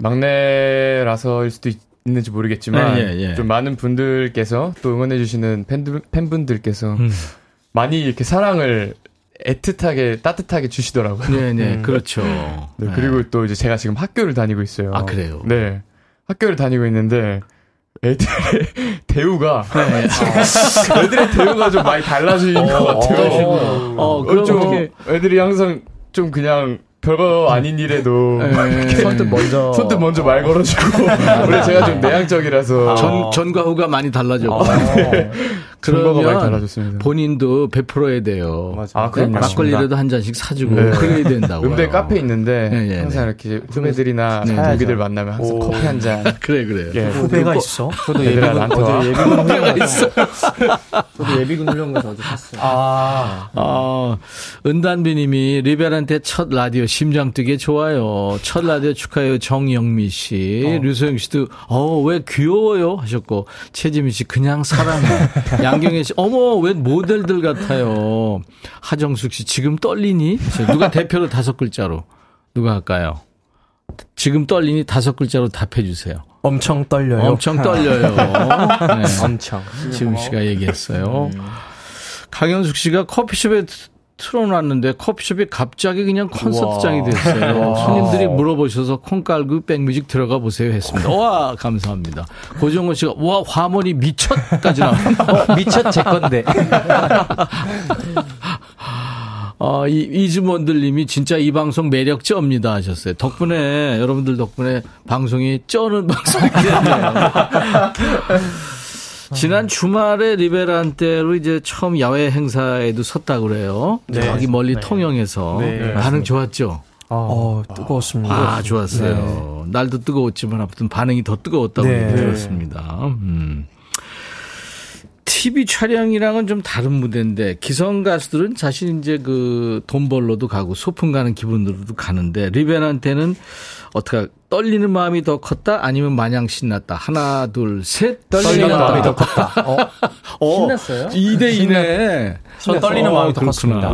막내라서일 수도 있, 는지 모르겠지만 예, 예, 예. 좀 많은 분들께서 또 응원해 주시는 팬들, 팬분들께서 음. 많이 이렇게 사랑을 애틋하게 따뜻하게 주시더라고요. 네, 네, 그렇죠. 네, 그리고 또 이제 제가 지금 학교를 다니고 있어요. 아, 그래요? 네. 학교를 다니고 있는데 애들의 대우가 네. 애들의 대우가 좀 많이 달라진 것 같아요. 어, 어, 그럼 좀 어떻게, 애들이 항상 좀 그냥 별거 아닌 일에도 네. 선뜻 먼저. 손뜻 먼저 말 걸어주고 원래 제가 좀 내향적이라서 전, 전과 후가 많이 달라졌고. 전과가 많이 그러면 달라졌습니다. 본인도 베풀어야 돼요. 맞아요. 아, 그럼 막걸리라도 한 잔씩 사주고 네. 그래야 된다고. 음대 카페 있는데 네, 네, 항상 이렇게 후배들이나 네. 동기들 만나면 항상 커피 한 잔. 그래 그래요. 예. 후배가 있어? 저도 예비군. 어제 예비군 훈련 있어. 저도 예비군 훈련 가서 어제 샀어요. 아, 어, 은단비님이 리벨한테 첫 라디오 심장 뛰게 좋아요. 첫 라디오 축하해요. 정영미 씨, 류소영 씨도 어 왜 귀여워요 하셨고 최지민 씨 그냥 사랑해. 양경혜 씨 어머 왜 모델들 같아요. 하정숙 씨 지금 떨리니? 누가 대표로 다섯 글자로 누가 할까요? 지금 떨리니 다섯 글자로 답해 주세요. 엄청 떨려요. 엄청 떨려요. 네. 엄청. 지훈 씨가 얘기했어요. 강현숙 씨가 커피숍에 트- 틀어놨는데 커피숍이 갑자기 그냥 콘서트장이 됐어요. 손님들이 물어보셔서 콩 깔고 백뮤직 들어가 보세요 했습니다. 와 감사합니다. 고정원 씨가 와 화물이 미쳤까지 나와. 어, 미쳤 제 건데. 어, 이, 이즈몬들님이 진짜 이 방송 매력 쩝니다 하셨어요. 덕분에, 여러분들 덕분에 방송이 쩌는 방송이 됐네요. 지난 주말에 리베란 때로 이제 처음 야외 행사에도 섰다고 그래요. 네. 저기 멀리 통영에서. 네. 반응 좋았죠? 어, 뜨거웠습니다. 아, 좋았어요. 날도 뜨거웠지만 아무튼 반응이 더 뜨거웠다고 네. 얘기 들었습니다. 음. TV 촬영이랑은 좀 다른 무대인데 기성 가수들은 사실 이제 그 돈 벌러도 가고 소풍 가는 기분으로도 가는데 리벤한테는 어떻게 떨리는 마음이 더 컸다 아니면 마냥 신났다 하나 둘 셋 떨리는 마음이 더 컸다. 어, 신났어요? 2대 2네. 전 떨리는 마음이 더 컸습니다.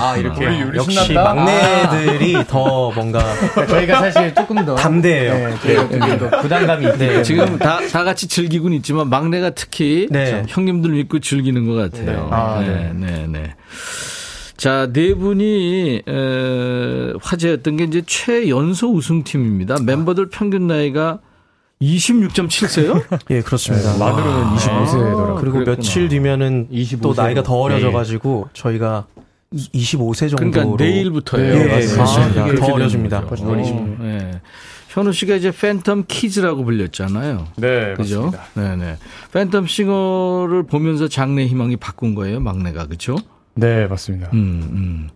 아, 이렇게 우리 역시 막내들이 더 뭔가 저희가 사실 조금 더 담대해요. 네, 조금 더 부담감이 있대. 지금 다, 다 같이 즐기고는 있지만 막내가 특히 네. 형님들 믿고 즐기는 것 같아요. 아, 네, 네, 네. 자, 네 분이, 에, 화제였던 게 이제 최연소 우승팀입니다. 멤버들 평균 나이가 26.7세요? 예, 그렇습니다. 만으로는 25세더라고요. 그리고 그랬구나. 며칠 뒤면은 또 25세로. 나이가 더 어려져가지고 저희가 25세 정도로 그러니까 내일부터예요. 예. 그렇습니다. 이게 더 어려집니다. 어, 예. 현우 씨가 이제 팬텀 kids라고 불렸잖아요. 네, 그죠? 맞습니다. 네 네. 팬텀 싱어를 보면서 장래 희망이 바꾼 거예요, 막내가. 그죠? 네, 맞습니다. 음, 음.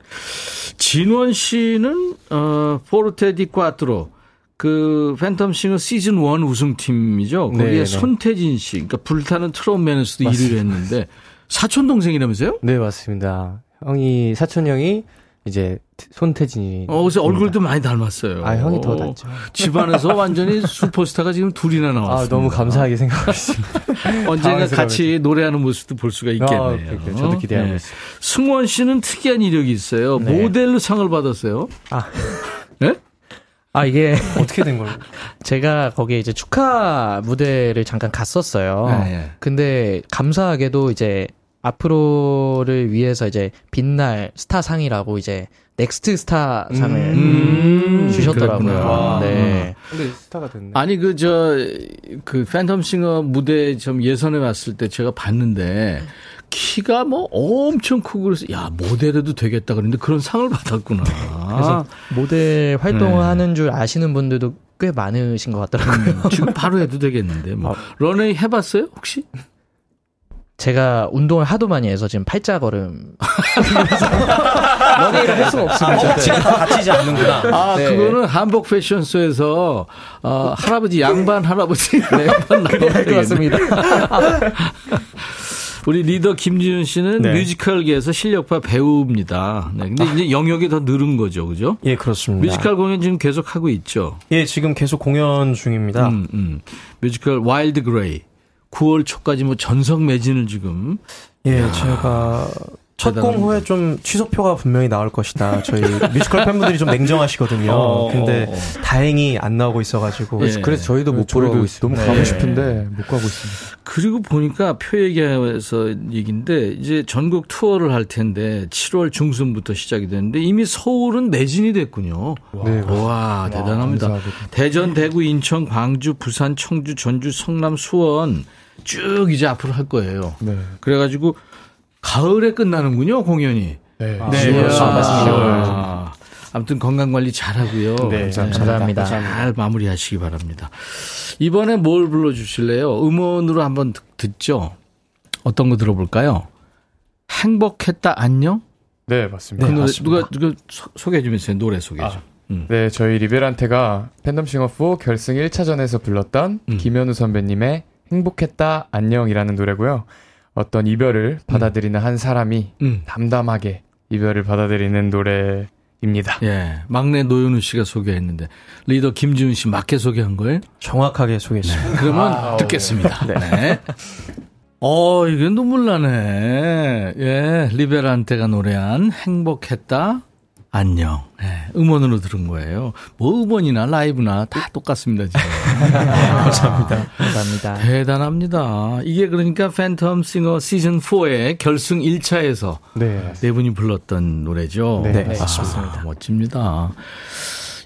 진원 씨는, 어, 포르테 디 꽈트로. 그 팬텀 싱어 시즌 1 우승팀이죠. 거기에 네, 네. 손태진 씨, 그러니까 불타는 트롯맨에서도 1위를 맞습니다. 했는데 사촌 동생이라면서요? 네, 맞습니다. 형이, 사촌 형이 이제 손태진이. 어, 그래서 얼굴도 많이 닮았어요. 아, 형이 더 낫죠. 집안에서 완전히 슈퍼스타가 지금 둘이나 나왔어요. 아, 너무 감사하게 생각하고 있습니다. 언젠가. 같이 노래하는 모습도 볼 수가 있겠네요. 아, 그러니까요. 저도 기대하고 네. 있습니다. 승원 씨는 특이한 이력이 있어요. 네. 모델로 상을 받았어요. 아. 네? 아, 이게 어떻게 된 거예요? 제가 거기에 이제 축하 무대를 잠깐 갔었어요. 네, 네. 근데 감사하게도 이제 앞으로를 위해서 이제 빛날 스타상이라고 이제 next 스타상을 음, 주셨더라고요. 그랬구나. 네. 근데 스타가 됐네. 아니 그저그 팬텀 싱어 무대 좀 예선에 왔을 때 제가 봤는데 키가 뭐 엄청 크고 그래서 야 모델해도 되겠다 그랬는데 그런 상을 받았구나. 그래서 모델 활동을 네. 하는 줄 아시는 분들도 꽤 많으신 것 같더라고요. 지금 바로 해도 되겠는데 뭐 런웨이 해봤어요 혹시? 제가 운동을 하도 많이 해서 지금 팔자 걸음 런웨이를 할 수가 없습니다. 허벅지가 다 갇히지 않는구나. 아 네. 그거는 한복 패션쇼에서 어, 할아버지 양반 할아버지 양반 나오는 것 같습니다. 우리 리더 김지훈 씨는 네. 뮤지컬계에서 실력파 배우입니다. 네, 근데 이제 영역이 더 늘은 거죠, 그죠? 예, 그렇습니다. 뮤지컬 공연 지금 계속 하고 있죠. 예, 지금 계속 공연 중입니다. 음, 음. 뮤지컬 Wild Grey 9월 초까지 뭐 전석 매진을 지금 예, 제가 첫 대단합니다. 공후에 좀 취소표가 분명히 나올 것이다. 저희 뮤지컬 팬분들이 좀 냉정하시거든요. 어, 근데 어, 어. 다행히 안 나오고 있어가지고. 예. 그래서 저희도 못 보러 가고 있습니다. 너무 가고 네. 싶은데 못 가고 있습니다. 그리고 보니까 표 얘기해서 얘기인데 이제 전국 투어를 할 텐데 7월 중순부터 시작이 되는데 이미 서울은 매진이 됐군요. 네, 와, 대단합니다. 감사하게도. 대전, 대구, 인천, 광주, 부산, 청주, 전주, 성남, 수원 쭉 이제 앞으로 할 거예요. 네. 그래가지고 가을에 끝나는군요 공연이. 네. 네, 아, 맞습니다. 아, 아무튼 건강 관리 잘하고요. 네, 감사합니다. 잘 마무리하시기 바랍니다. 이번에 뭘 불러주실래요? 음원으로 한번 듣- 듣죠. 어떤 거 들어볼까요? 행복했다 안녕. 네, 맞습니다. 그 노래 맞습니다. 누가 누가 소- 소개해 주면서 노래 소개해 줘. 음. 네, 저희 리베란테가 팬덤 싱어4 결승 1차전에서 불렀던 음. 김현우 선배님의 행복했다 안녕이라는 노래고요. 어떤 이별을 받아들이는 한 사람이 음. 담담하게 이별을 받아들이는 노래입니다. 예, 막내 노현우 씨가 소개했는데 리더 김지훈 씨 맞게 소개한 거예요? 정확하게 소개했습니다. 그러면 듣겠습니다. 네. 어, 이게 눈물 나네. 예, 리베란테가 노래한 행복했다. 안녕. 예, 음원으로 들은 거예요. 뭐 음원이나 라이브나 다 똑같습니다, 지금. 감사합니다. 감사합니다. 대단합니다. 이게 그러니까 팬텀 싱어 시즌 4의 결승 1차에서 네. 네 분이 불렀던 노래죠. 네, 네, 맞습니다. 멋집니다.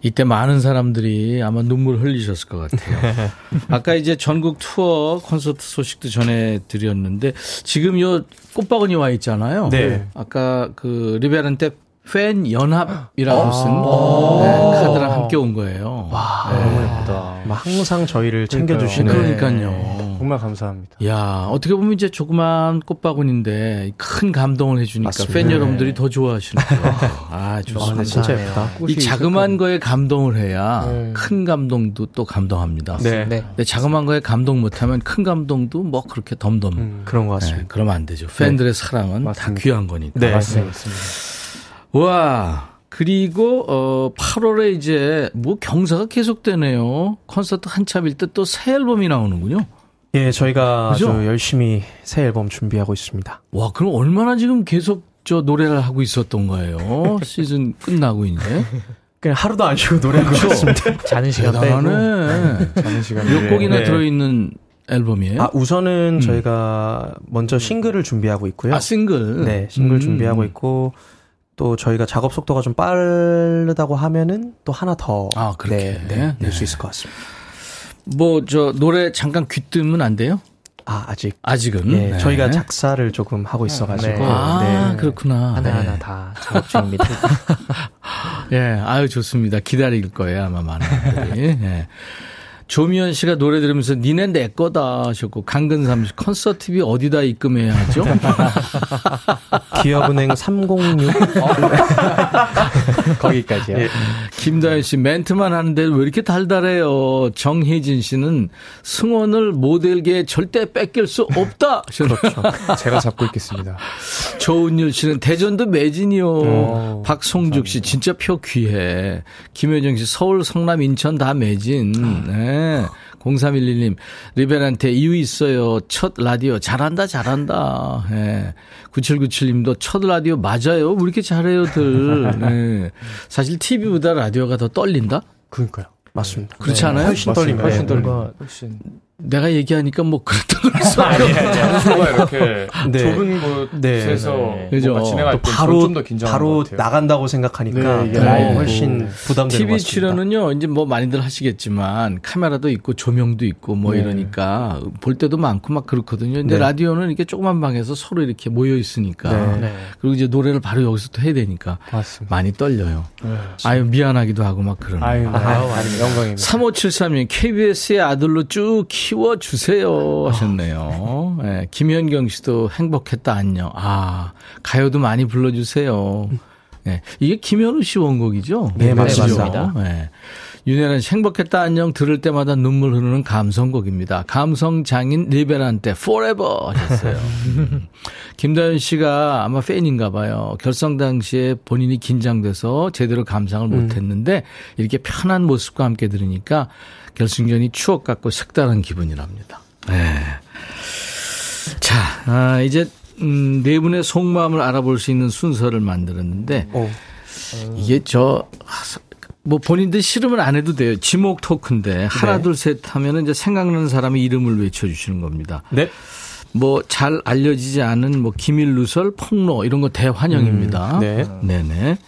이때 많은 사람들이 아마 눈물 흘리셨을 것 같아요. 아까 이제 전국 투어 콘서트 소식도 전해드렸는데 지금 요 꽃바구니 와 있잖아요. 네. 아까 그 리베란테 팬 연합이라고 쓴 네, 카드랑 함께 온 거예요. 네. 너무 예쁘다. 막 항상 저희를 챙겨주시는. 그러니까요. 정말 감사합니다. 야, 어떻게 보면 이제 조그만 꽃바구니인데 큰 감동을 해주니까 맞습니다. 팬 네. 여러분들이 더 좋아하시는 거예요. 아, 좋습니다. 아, 진짜 감사하네요. 예쁘다. 이 자그만 거에 감동을 해야 네. 큰 감동도 또 감동합니다. 네. 네. 근데 자그만 거에 감동 못하면 큰 감동도 뭐 그렇게 덤덤. 음, 그런 것 네, 같습니다. 그러면 안 되죠. 팬들의 사랑은 다 맞습니다. 귀한 거니까. 네. 맞습니다. 맞습니다. 와. 그리고 어 8월에 이제 뭐 경사가 계속되네요. 콘서트 한참일 때 또 새 앨범이 나오는군요. 예, 저희가 그죠? 아주 열심히 새 앨범 준비하고 있습니다. 와, 그럼 얼마나 지금 계속 저 노래를 하고 있었던 거예요? 시즌 끝나고 이제. 그냥 하루도 안 쉬고 노래하고 있습니다. 자는 시간 대단하네. 자는 시간에 몇 곡이나 네. 들어있는 앨범이에요? 아, 우선은 음. 저희가 먼저 싱글을 준비하고 있고요. 아, 싱글. 네, 싱글 음. 준비하고 있고 또 저희가 작업 속도가 좀 빠르다고 하면은 또 하나 더 아, 그렇게. 네, 네, 네. 낼수 있을 것 같습니다. 뭐, 저, 노래 잠깐 귀뜸은 안 돼요? 아, 아직 아직은. 예, 네. 저희가 작사를 조금 하고 있어가지고 네. 아, 네. 그렇구나. 하나하나 네. 다 작업 중입니다. 예, 아유, 좋습니다. 기다릴 거예요, 아마 많은 분들이. 예. 조미연 씨가 노래 들으면서 니네 내 거다 하셨고 강근삼 씨 콘서트비 어디다 입금해야 하죠? 기업은행 306 거기까지요. 예. 김다현 씨 멘트만 하는데 왜 이렇게 달달해요? 정혜진 씨는 승원을 모델계에 절대 뺏길 수 없다. 그렇죠. 제가 잡고 있겠습니다. 조은율 씨는 대전도 매진이요. 오, 박송죽 씨 진짜 표 귀해. 김효정 씨 서울, 성남, 인천 다 매진. 네. 0311님, 리벨한테 이유 있어요. 첫 라디오 잘한다, 잘한다. 예. 9797님도 첫 라디오 맞아요. 왜 이렇게 잘해요들. 예. 사실 TV보다 라디오가 더 떨린다? 그러니까요. 맞습니다. 그렇지 않아요? 훨씬 떨립니다. 훨씬 네. 떨립니다. 훨씬. 내가 얘기하니까 뭐 그렇다 그랬어. 장소가 이렇게 네. 좁은 곳에서 네. 뭔가 진행할 또때 바로 좀더 긴장한 바로 것 같아요. 나간다고 생각하니까 네, 네. 훨씬 부담되는 것 TV 같습니다. 출연은요, 이제 뭐 많이들 하시겠지만, 카메라도 있고, 조명도 있고, 뭐 네. 이러니까, 볼 때도 많고 막 그렇거든요. 근데 네. 라디오는 이렇게 조그만 방에서 서로 이렇게 모여 있으니까, 네. 그리고 이제 노래를 바로 여기서 또 해야 되니까, 맞습니다. 많이 떨려요. 아유, 미안하기도 하고 막 그러네. 아유, 아유, 아니, 영광입니다. 3573님, KBS의 아들로 쭉 키 워주세요. 하셨네요. 예, 김현경 씨도 행복했다, 안녕. 아, 가요도 많이 불러주세요. 예, 이게 김현우 씨 원곡이죠? 네, 맞습니다. 예. 윤혜란 씨 행복했다, 안녕 들을 때마다 눈물 흐르는 감성곡입니다. 감성 장인 리베란테 forever 하셨어요. 김다현 씨가 아마 팬인가 봐요. 결성 당시에 본인이 긴장돼서 제대로 감상을 못 했는데 이렇게 편한 모습과 함께 들으니까 결승전이 추억 같고 색다른 기분이랍니다. 네. 자, 아, 이제 음, 네 분의 속마음을 알아볼 수 있는 순서를 만들었는데 오. 이게 저 뭐 본인들 싫으면 안 해도 돼요. 지목 토크인데 하나 네. 둘셋 하면은 이제 생각나는 사람의 이름을 외쳐주시는 겁니다. 네. 뭐 잘 알려지지 않은 뭐 기밀 누설, 폭로 이런 거 대환영입니다. 음, 네. 네네.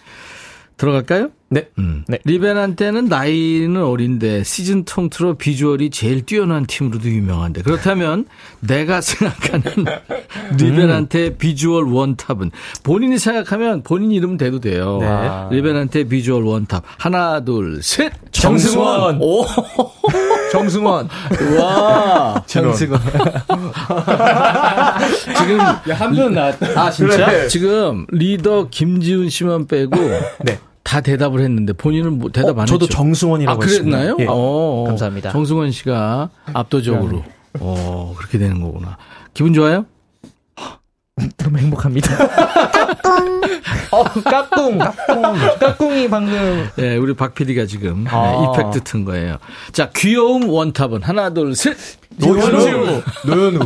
들어갈까요? 네. 음. 네. 리베란테는 나이는 어린데 시즌 통틀어 비주얼이 제일 뛰어난 팀으로도 유명한데 그렇다면 내가 생각하는 리베란테 비주얼 원탑은 본인이 생각하면 본인 이름 대도 돼요. 네. 리베란테 비주얼 원탑 하나 둘 셋. 정승원. 오. 정승원. 와. 정승원. 지금 한편 나왔다. 아 진짜? 그래. 지금 리더 김지훈 씨만 빼고 네. 다 대답을 했는데 본인은 뭐 대답 어, 안 저도 했죠? 정승원이라고 아, 그랬나요? 예. 어, 감사합니다. 정승원 씨가 압도적으로. 어, 그렇게 되는 거구나. 기분 좋아요? 너무 행복합니다. 어, 까꿍. 까꿍. 까꿍이 방금. 예, 우리 박 PD가 지금 아. 네, effect 튼 거예요. 자, 귀여움 원탑은 하나, 둘, 셋. 노현우. 노현우.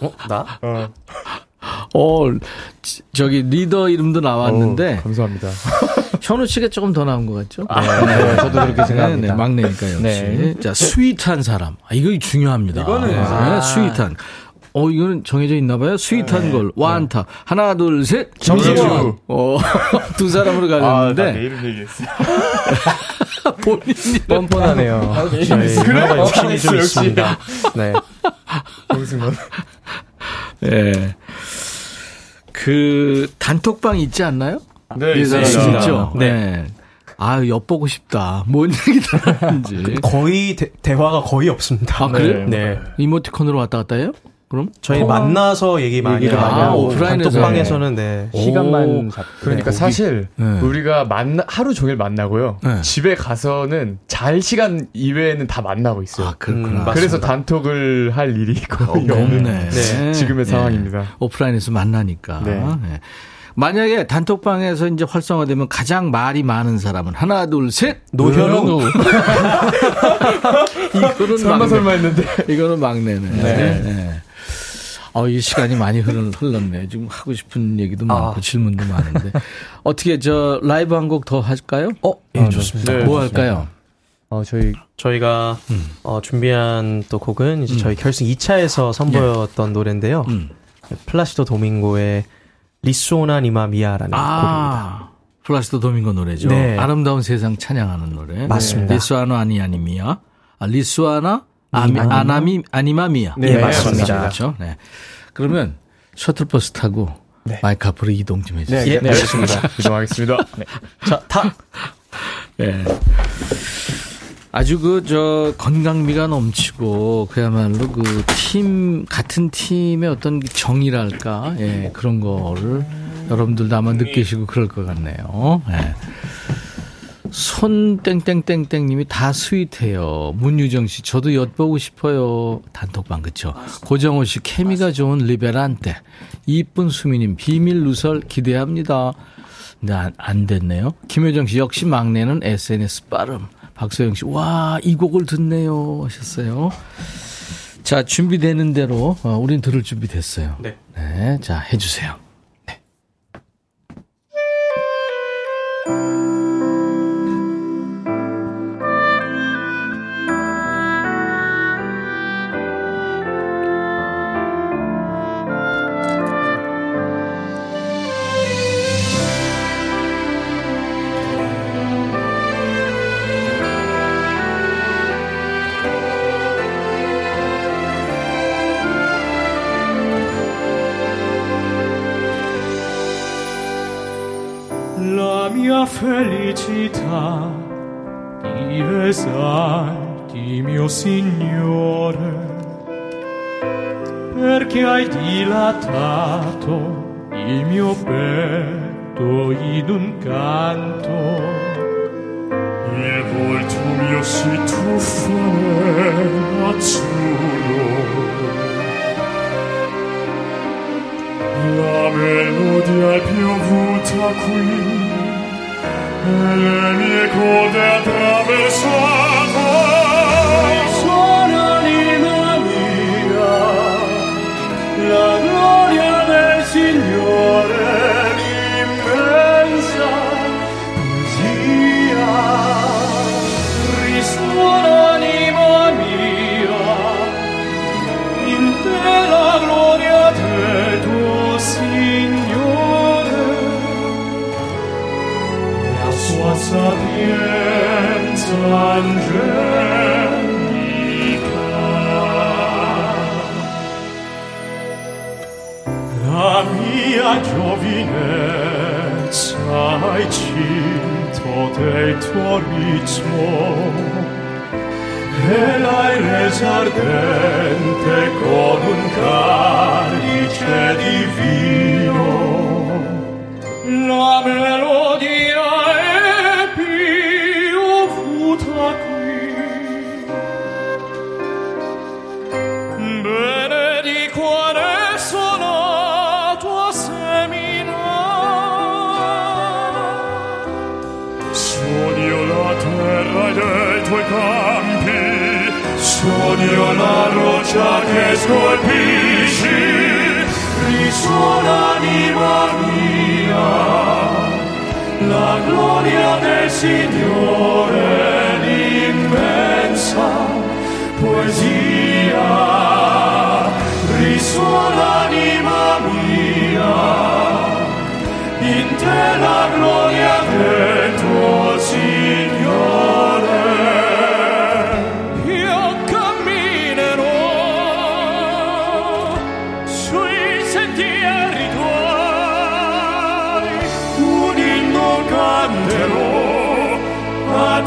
어, 나? 어, 지- 저기 리더 이름도 나왔는데 어, 감사합니다. 현우 씨가 조금 더 나온 것 같죠? 네, 저도 그렇게 네, 생각합니다. 네, 막내니까 역시. 네. 자, sweet한 사람. 아, 이거 중요합니다. 이거는 네, 아. sweet한. 어, 이거는 정해져 있나 봐요. sweet한 걸. 원탑. 하나, 둘, 셋. 정승원. 어, 두 사람으로 아, 나 가렸는데. 내일은 얘기했어. 본인이. 뻔뻔하네요. 저희 누나가 욕심이 좀. 있습니다. 네. 정승원. 예. 그, 단톡방 있지 않나요? 네, 있습니다. 있죠? 네. 네. 아, 엿보고 싶다. 뭔 얘기들 하는지. 거의 대, 화가 거의 없습니다. 아, 그래요? 네. 이모티콘으로 왔다 갔다 해요? 그럼? 저희 만나서 얘기 많이 하고 하고, 오프라인에서. 단톡방에서는 네. 시간만 잡. 그러니까 사실 네. 우리가 만나 하루 종일 만나고요. 네. 집에 가서는 잘 시간 이외에는 다 만나고 있어요. 아, 그렇구나. 음, 그래서. 단톡을 할 일이 거의 없네. 없는 네. 지금의 상황입니다. 오프라인에서 만나니까. 네. 네. 만약에 단톡방에서 이제 활성화되면 가장 말이 많은 사람은 하나, 둘, 셋. 노현우. 이거는 설마 막내. 설마 했는데 이거는 막내네. 네. 네. 어, 이 시간이 많이 흘- 흘렀네. 지금 하고 싶은 얘기도 많고 아. 질문도 많은데. 어떻게 저 라이브 한 곡 더 할까요? 어, 예, 좋습니다. 네, 뭐 좋습니다. 할까요? 어, 저희 저희가 어, 준비한 또 곡은 이제 저희 결승 2차에서 선보였던 노래인데요. 음. 플라시도 도밍고의 Risuona anima mia라는 곡입니다. 아, 플라시도 도밍고 노래죠. 네. 아름다운 세상 찬양하는 노래. 맞습니다. Risuona anima mia. 아, Risuona 아미. 아나미 anima mia. 네, 맞습니다. 그렇죠. 네. 그러면 셔틀버스 타고 마이크 앞으로 이동 좀 해주세요. 예, 네, 알겠습니다. 이동하겠습니다. 자, 타. 예. 아주 그, 저, 건강미가 넘치고, 그야말로 그, 팀, 같은 팀의 어떤 정이랄까, 예, 그런 거를 여러분들도 아마 느끼시고 그럴 것 같네요. 예. 손 땡땡땡땡님이 다 스윗해요. 문유정 씨, 저도 엿보고 싶어요. 단톡방 그쵸? 고정호 씨, 케미가 좋은 리베란테. 이쁜 수미님, 비밀 누설 기대합니다. 네, 안, 안 됐네요. 김효정 씨, 역시 막내는 SNS 빠름. 박소영 씨, 와, 이 곡을 듣네요. 하셨어요. 자, 준비되는 대로, 어, 우린 들을 준비 됐어요. 네. 네, 자, 해주세요. Scolpisci, risuona anima mia, la gloria del Signore, l'immensa poesia, risuona anima mia, in te la gloria del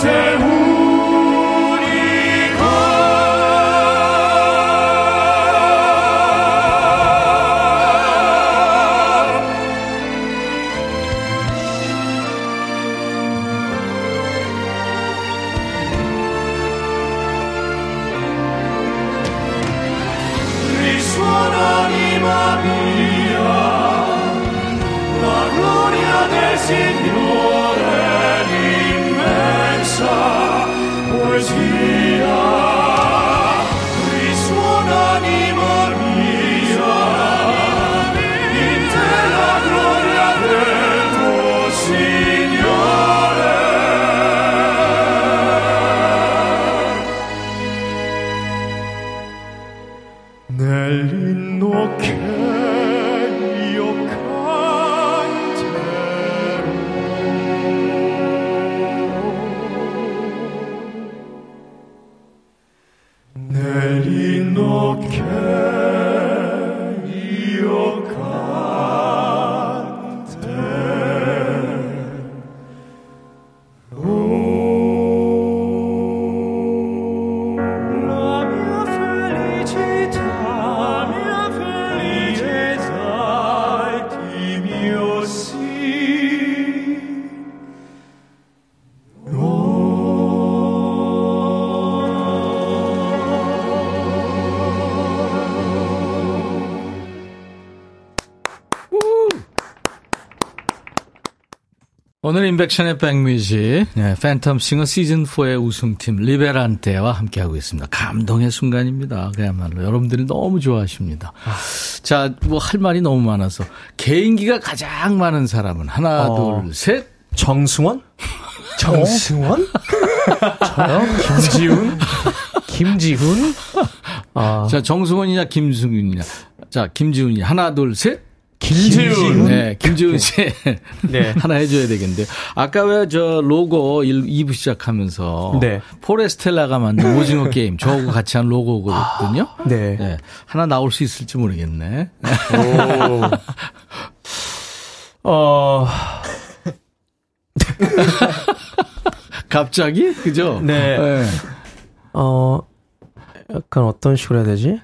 te Okay. care. 오늘 인백션의 백뮤직 네, 팬텀 싱어 시즌4의 우승팀 리베란테와 함께하고 있습니다. 감동의 순간입니다. 그야말로 여러분들이 너무 좋아하십니다. 자, 뭐 할 말이 너무 많아서 개인기가 가장 많은 사람은 하나, 어. 둘, 셋. 정승원? 정승원? 저요? 김지훈? 김지훈? 아, 자, 정승원이냐 김승윤이냐. 자, 김지훈이 하나, 둘, 셋. 김지훈. 네, 김지훈 씨. 네. 하나 해줘야 되겠는데요. 아까 왜 저 로고 1, 2부 시작하면서. 네. 포레스텔라가 만든 오징어 게임. 저하고 같이 한 로고거든요. 네. 네. 하나 나올 수 있을지 모르겠네. 어, 갑자기? 그죠? 네. 어, 약간 어떤 식으로 해야 되지?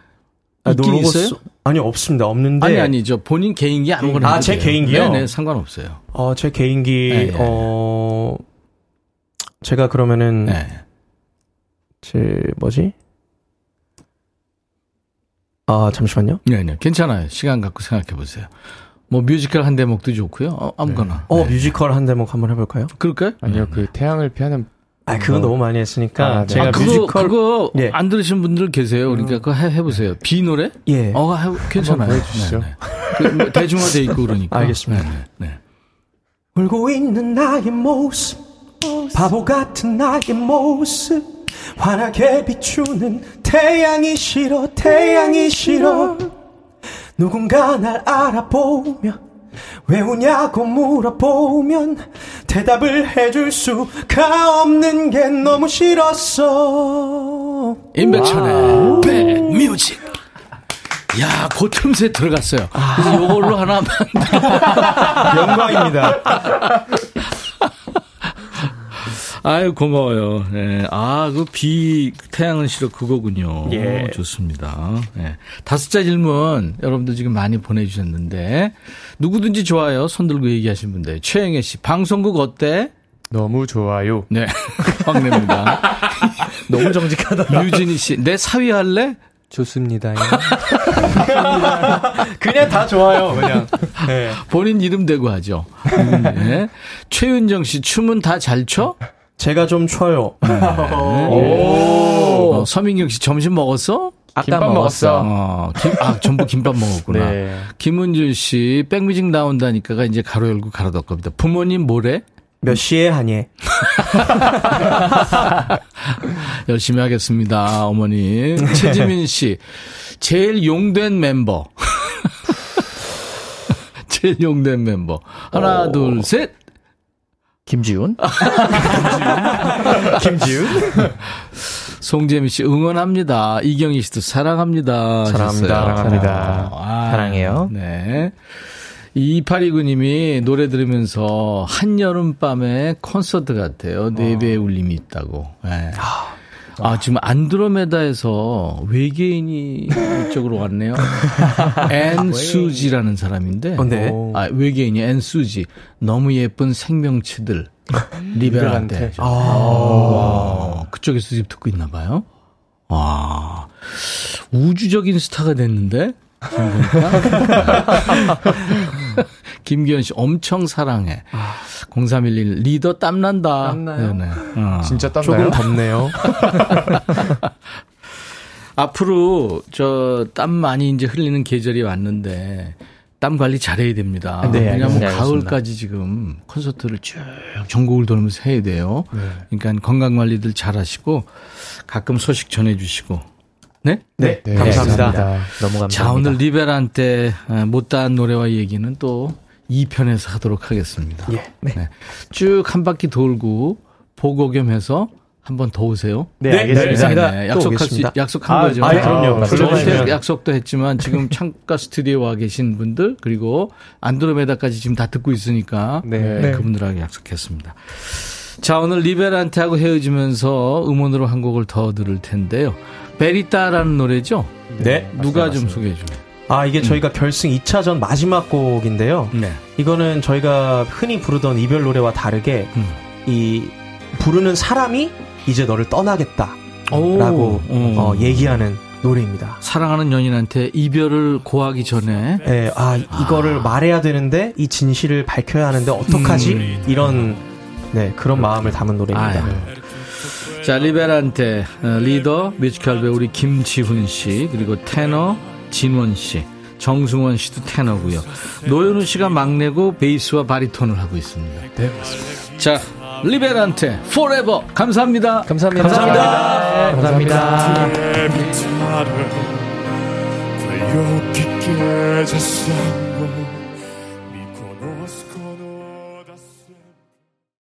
있긴 로고 있어요? 써- 아니, 없습니다. 없는데. 아니, 아니죠. 본인 개인기 아무거나. 아, 제. 개인기요? 네네, 상관없어요. 어, 제 개인기, 네, 네. 어, 제가 그러면은, 네. 제, 뭐지? 아, 잠시만요. 네 네. 괜찮아요. 시간 갖고 생각해 보세요. 뭐 뮤지컬 한 대목도 좋고요. 어, 아무거나. 어, 네. 뮤지컬 한 대목 한번 해볼까요? 그럴까요? 아니요, 그 태양을 피하는 아, 그거 너무 많이 했으니까. 아, 네. 제가 아, 그거, 뮤지컬. 그거 예. 안 들으신 분들 계세요. 그러니까 그거 해, 해보세요. 비 노래? 예. 어, 해, 괜찮아요. 보여주시죠. 네, 네. 그, 뭐 대중화돼 있고 그러니까. 알겠습니다. 네, 네, 네. 울고 있는 나의 모습 바보 같은 나의 모습 환하게 비추는 태양이 싫어 태양이 싫어 누군가 날 알아보며 왜 우냐고 물어보면 대답을 해줄 수가 없는 게 너무 싫었어 인백천의 백뮤직. 야, 그 틈새 들어갔어요. 그래서 요걸로 하나 영광입니다. 아유, 고마워요. 네. 아, 그 비, 태양은 싫어 그거군요. 예. 좋습니다. 네. 다섯자 질문 여러분들 지금 많이 보내주셨는데, 누구든지 좋아요. 손 들고 얘기하신 분들. 최영애 씨, 방송국 어때? 너무 좋아요. 네. 확 냅니다. 너무 정직하다. 유진희 씨, 내 사위 할래? 좋습니다. 그냥 다 좋아요, 그냥. 네. 본인 이름 대고 하죠. 네. 최윤정 씨, 춤은 다 잘 춰? 제가 좀 쳐요. 오. 어, 서민경 씨, 점심 먹었어? 아까 김밥 먹었어. 어, 김, 아, 전부 김밥 먹었구나. 네. 김은준 씨, 백뮤직 나온다니까가 이제 가로 열고 가로 닫고입니다. 부모님 뭐래? 몇 시에 하니? 열심히 하겠습니다, 어머니. 최지민 씨, 제일 용된 멤버. 제일 용된 멤버. 하나, 둘, 셋. 김지훈? 김지훈? 송재민 씨, 응원합니다. 이경희 씨도 사랑합니다. 사랑합니다. 사랑합니다. 아, 사랑해요. 네. 2829님이 노래 들으면서 한여름밤에 콘서트 같아요. 네 배의 울림이 있다고. 네. 아, 지금 안드로메다에서 외계인이 이쪽으로 왔네요. 앤 수지라는 사람인데. 어, 네. 아, 외계인이 앤 수지. 너무 예쁜 생명체들. 리베란테. 아. 와, 그쪽에서 지금 듣고 있나 봐요. 와, 우주적인 스타가 됐는데? 지금 보니까. 김기현 씨, 엄청 사랑해. 0311, 리더 땀난다. 땀나요? 네네. 어. 진짜 조금 땀나요? 덥네요. 앞으로 저 땀 많이 이제 흘리는 계절이 왔는데 땀 관리 잘해야 됩니다. 네, 왜냐하면 알겠습니다. 가을까지 지금 콘서트를 쭉 전국을 돌면서 해야 돼요. 그러니까 건강 관리들 잘하시고 가끔 소식 전해주시고. 네? 네, 네, 감사합니다. 너무 감사합니다. 자 오늘 리베란 때 아, 못다한 노래와 얘기는 또 2편에서 하도록 하겠습니다. 예. 네. 쭉 한 바퀴 돌고 보고 겸해서 한번 더 오세요. 네, 알겠습니다. 네, 또 약속할 오겠습니다. 수 약속한 아, 거죠. 아, 그럼요. 아, 저한테 불러주시면. 약속도 했지만 지금 창가 스튜디오에 와 계신 분들 그리고 안드로메다까지 지금 다 듣고 있으니까 네. 네, 그분들하고 약속했습니다. 자 오늘 리베란테하고 헤어지면서 음원으로 한 곡을 더 들을 텐데요. 베리따라는 노래죠. 네. 누가 좀 소개해 줘요. 아, 이게 저희가 결승 2차전 마지막 곡인데요. 네. 이거는 저희가 흔히 부르던 이별 노래와 다르게 음. 이 부르는 사람이 이제 너를 떠나겠다. 오, 라고 음. 어, 얘기하는 노래입니다. 사랑하는 연인한테 이별을 고하기 전에 예, 아 이거를 말해야 되는데 이 진실을 밝혀야 하는데 어떡하지? 음. 이런 네 그런 마음을 담은 노래입니다. 아유. 자, 리베란테 어, 리더 뮤지컬 배우 우리 김지훈 씨 그리고 테너 진원 씨, 정승원 씨도 테너고요. 노현우 씨가 막내고 베이스와 바리톤을 하고 있습니다. 네 맞습니다. 자, 리베란테 forever 감사합니다. 감사합니다. 감사합니다. 감사합니다. 내 빛나를 더 여기 깨졌어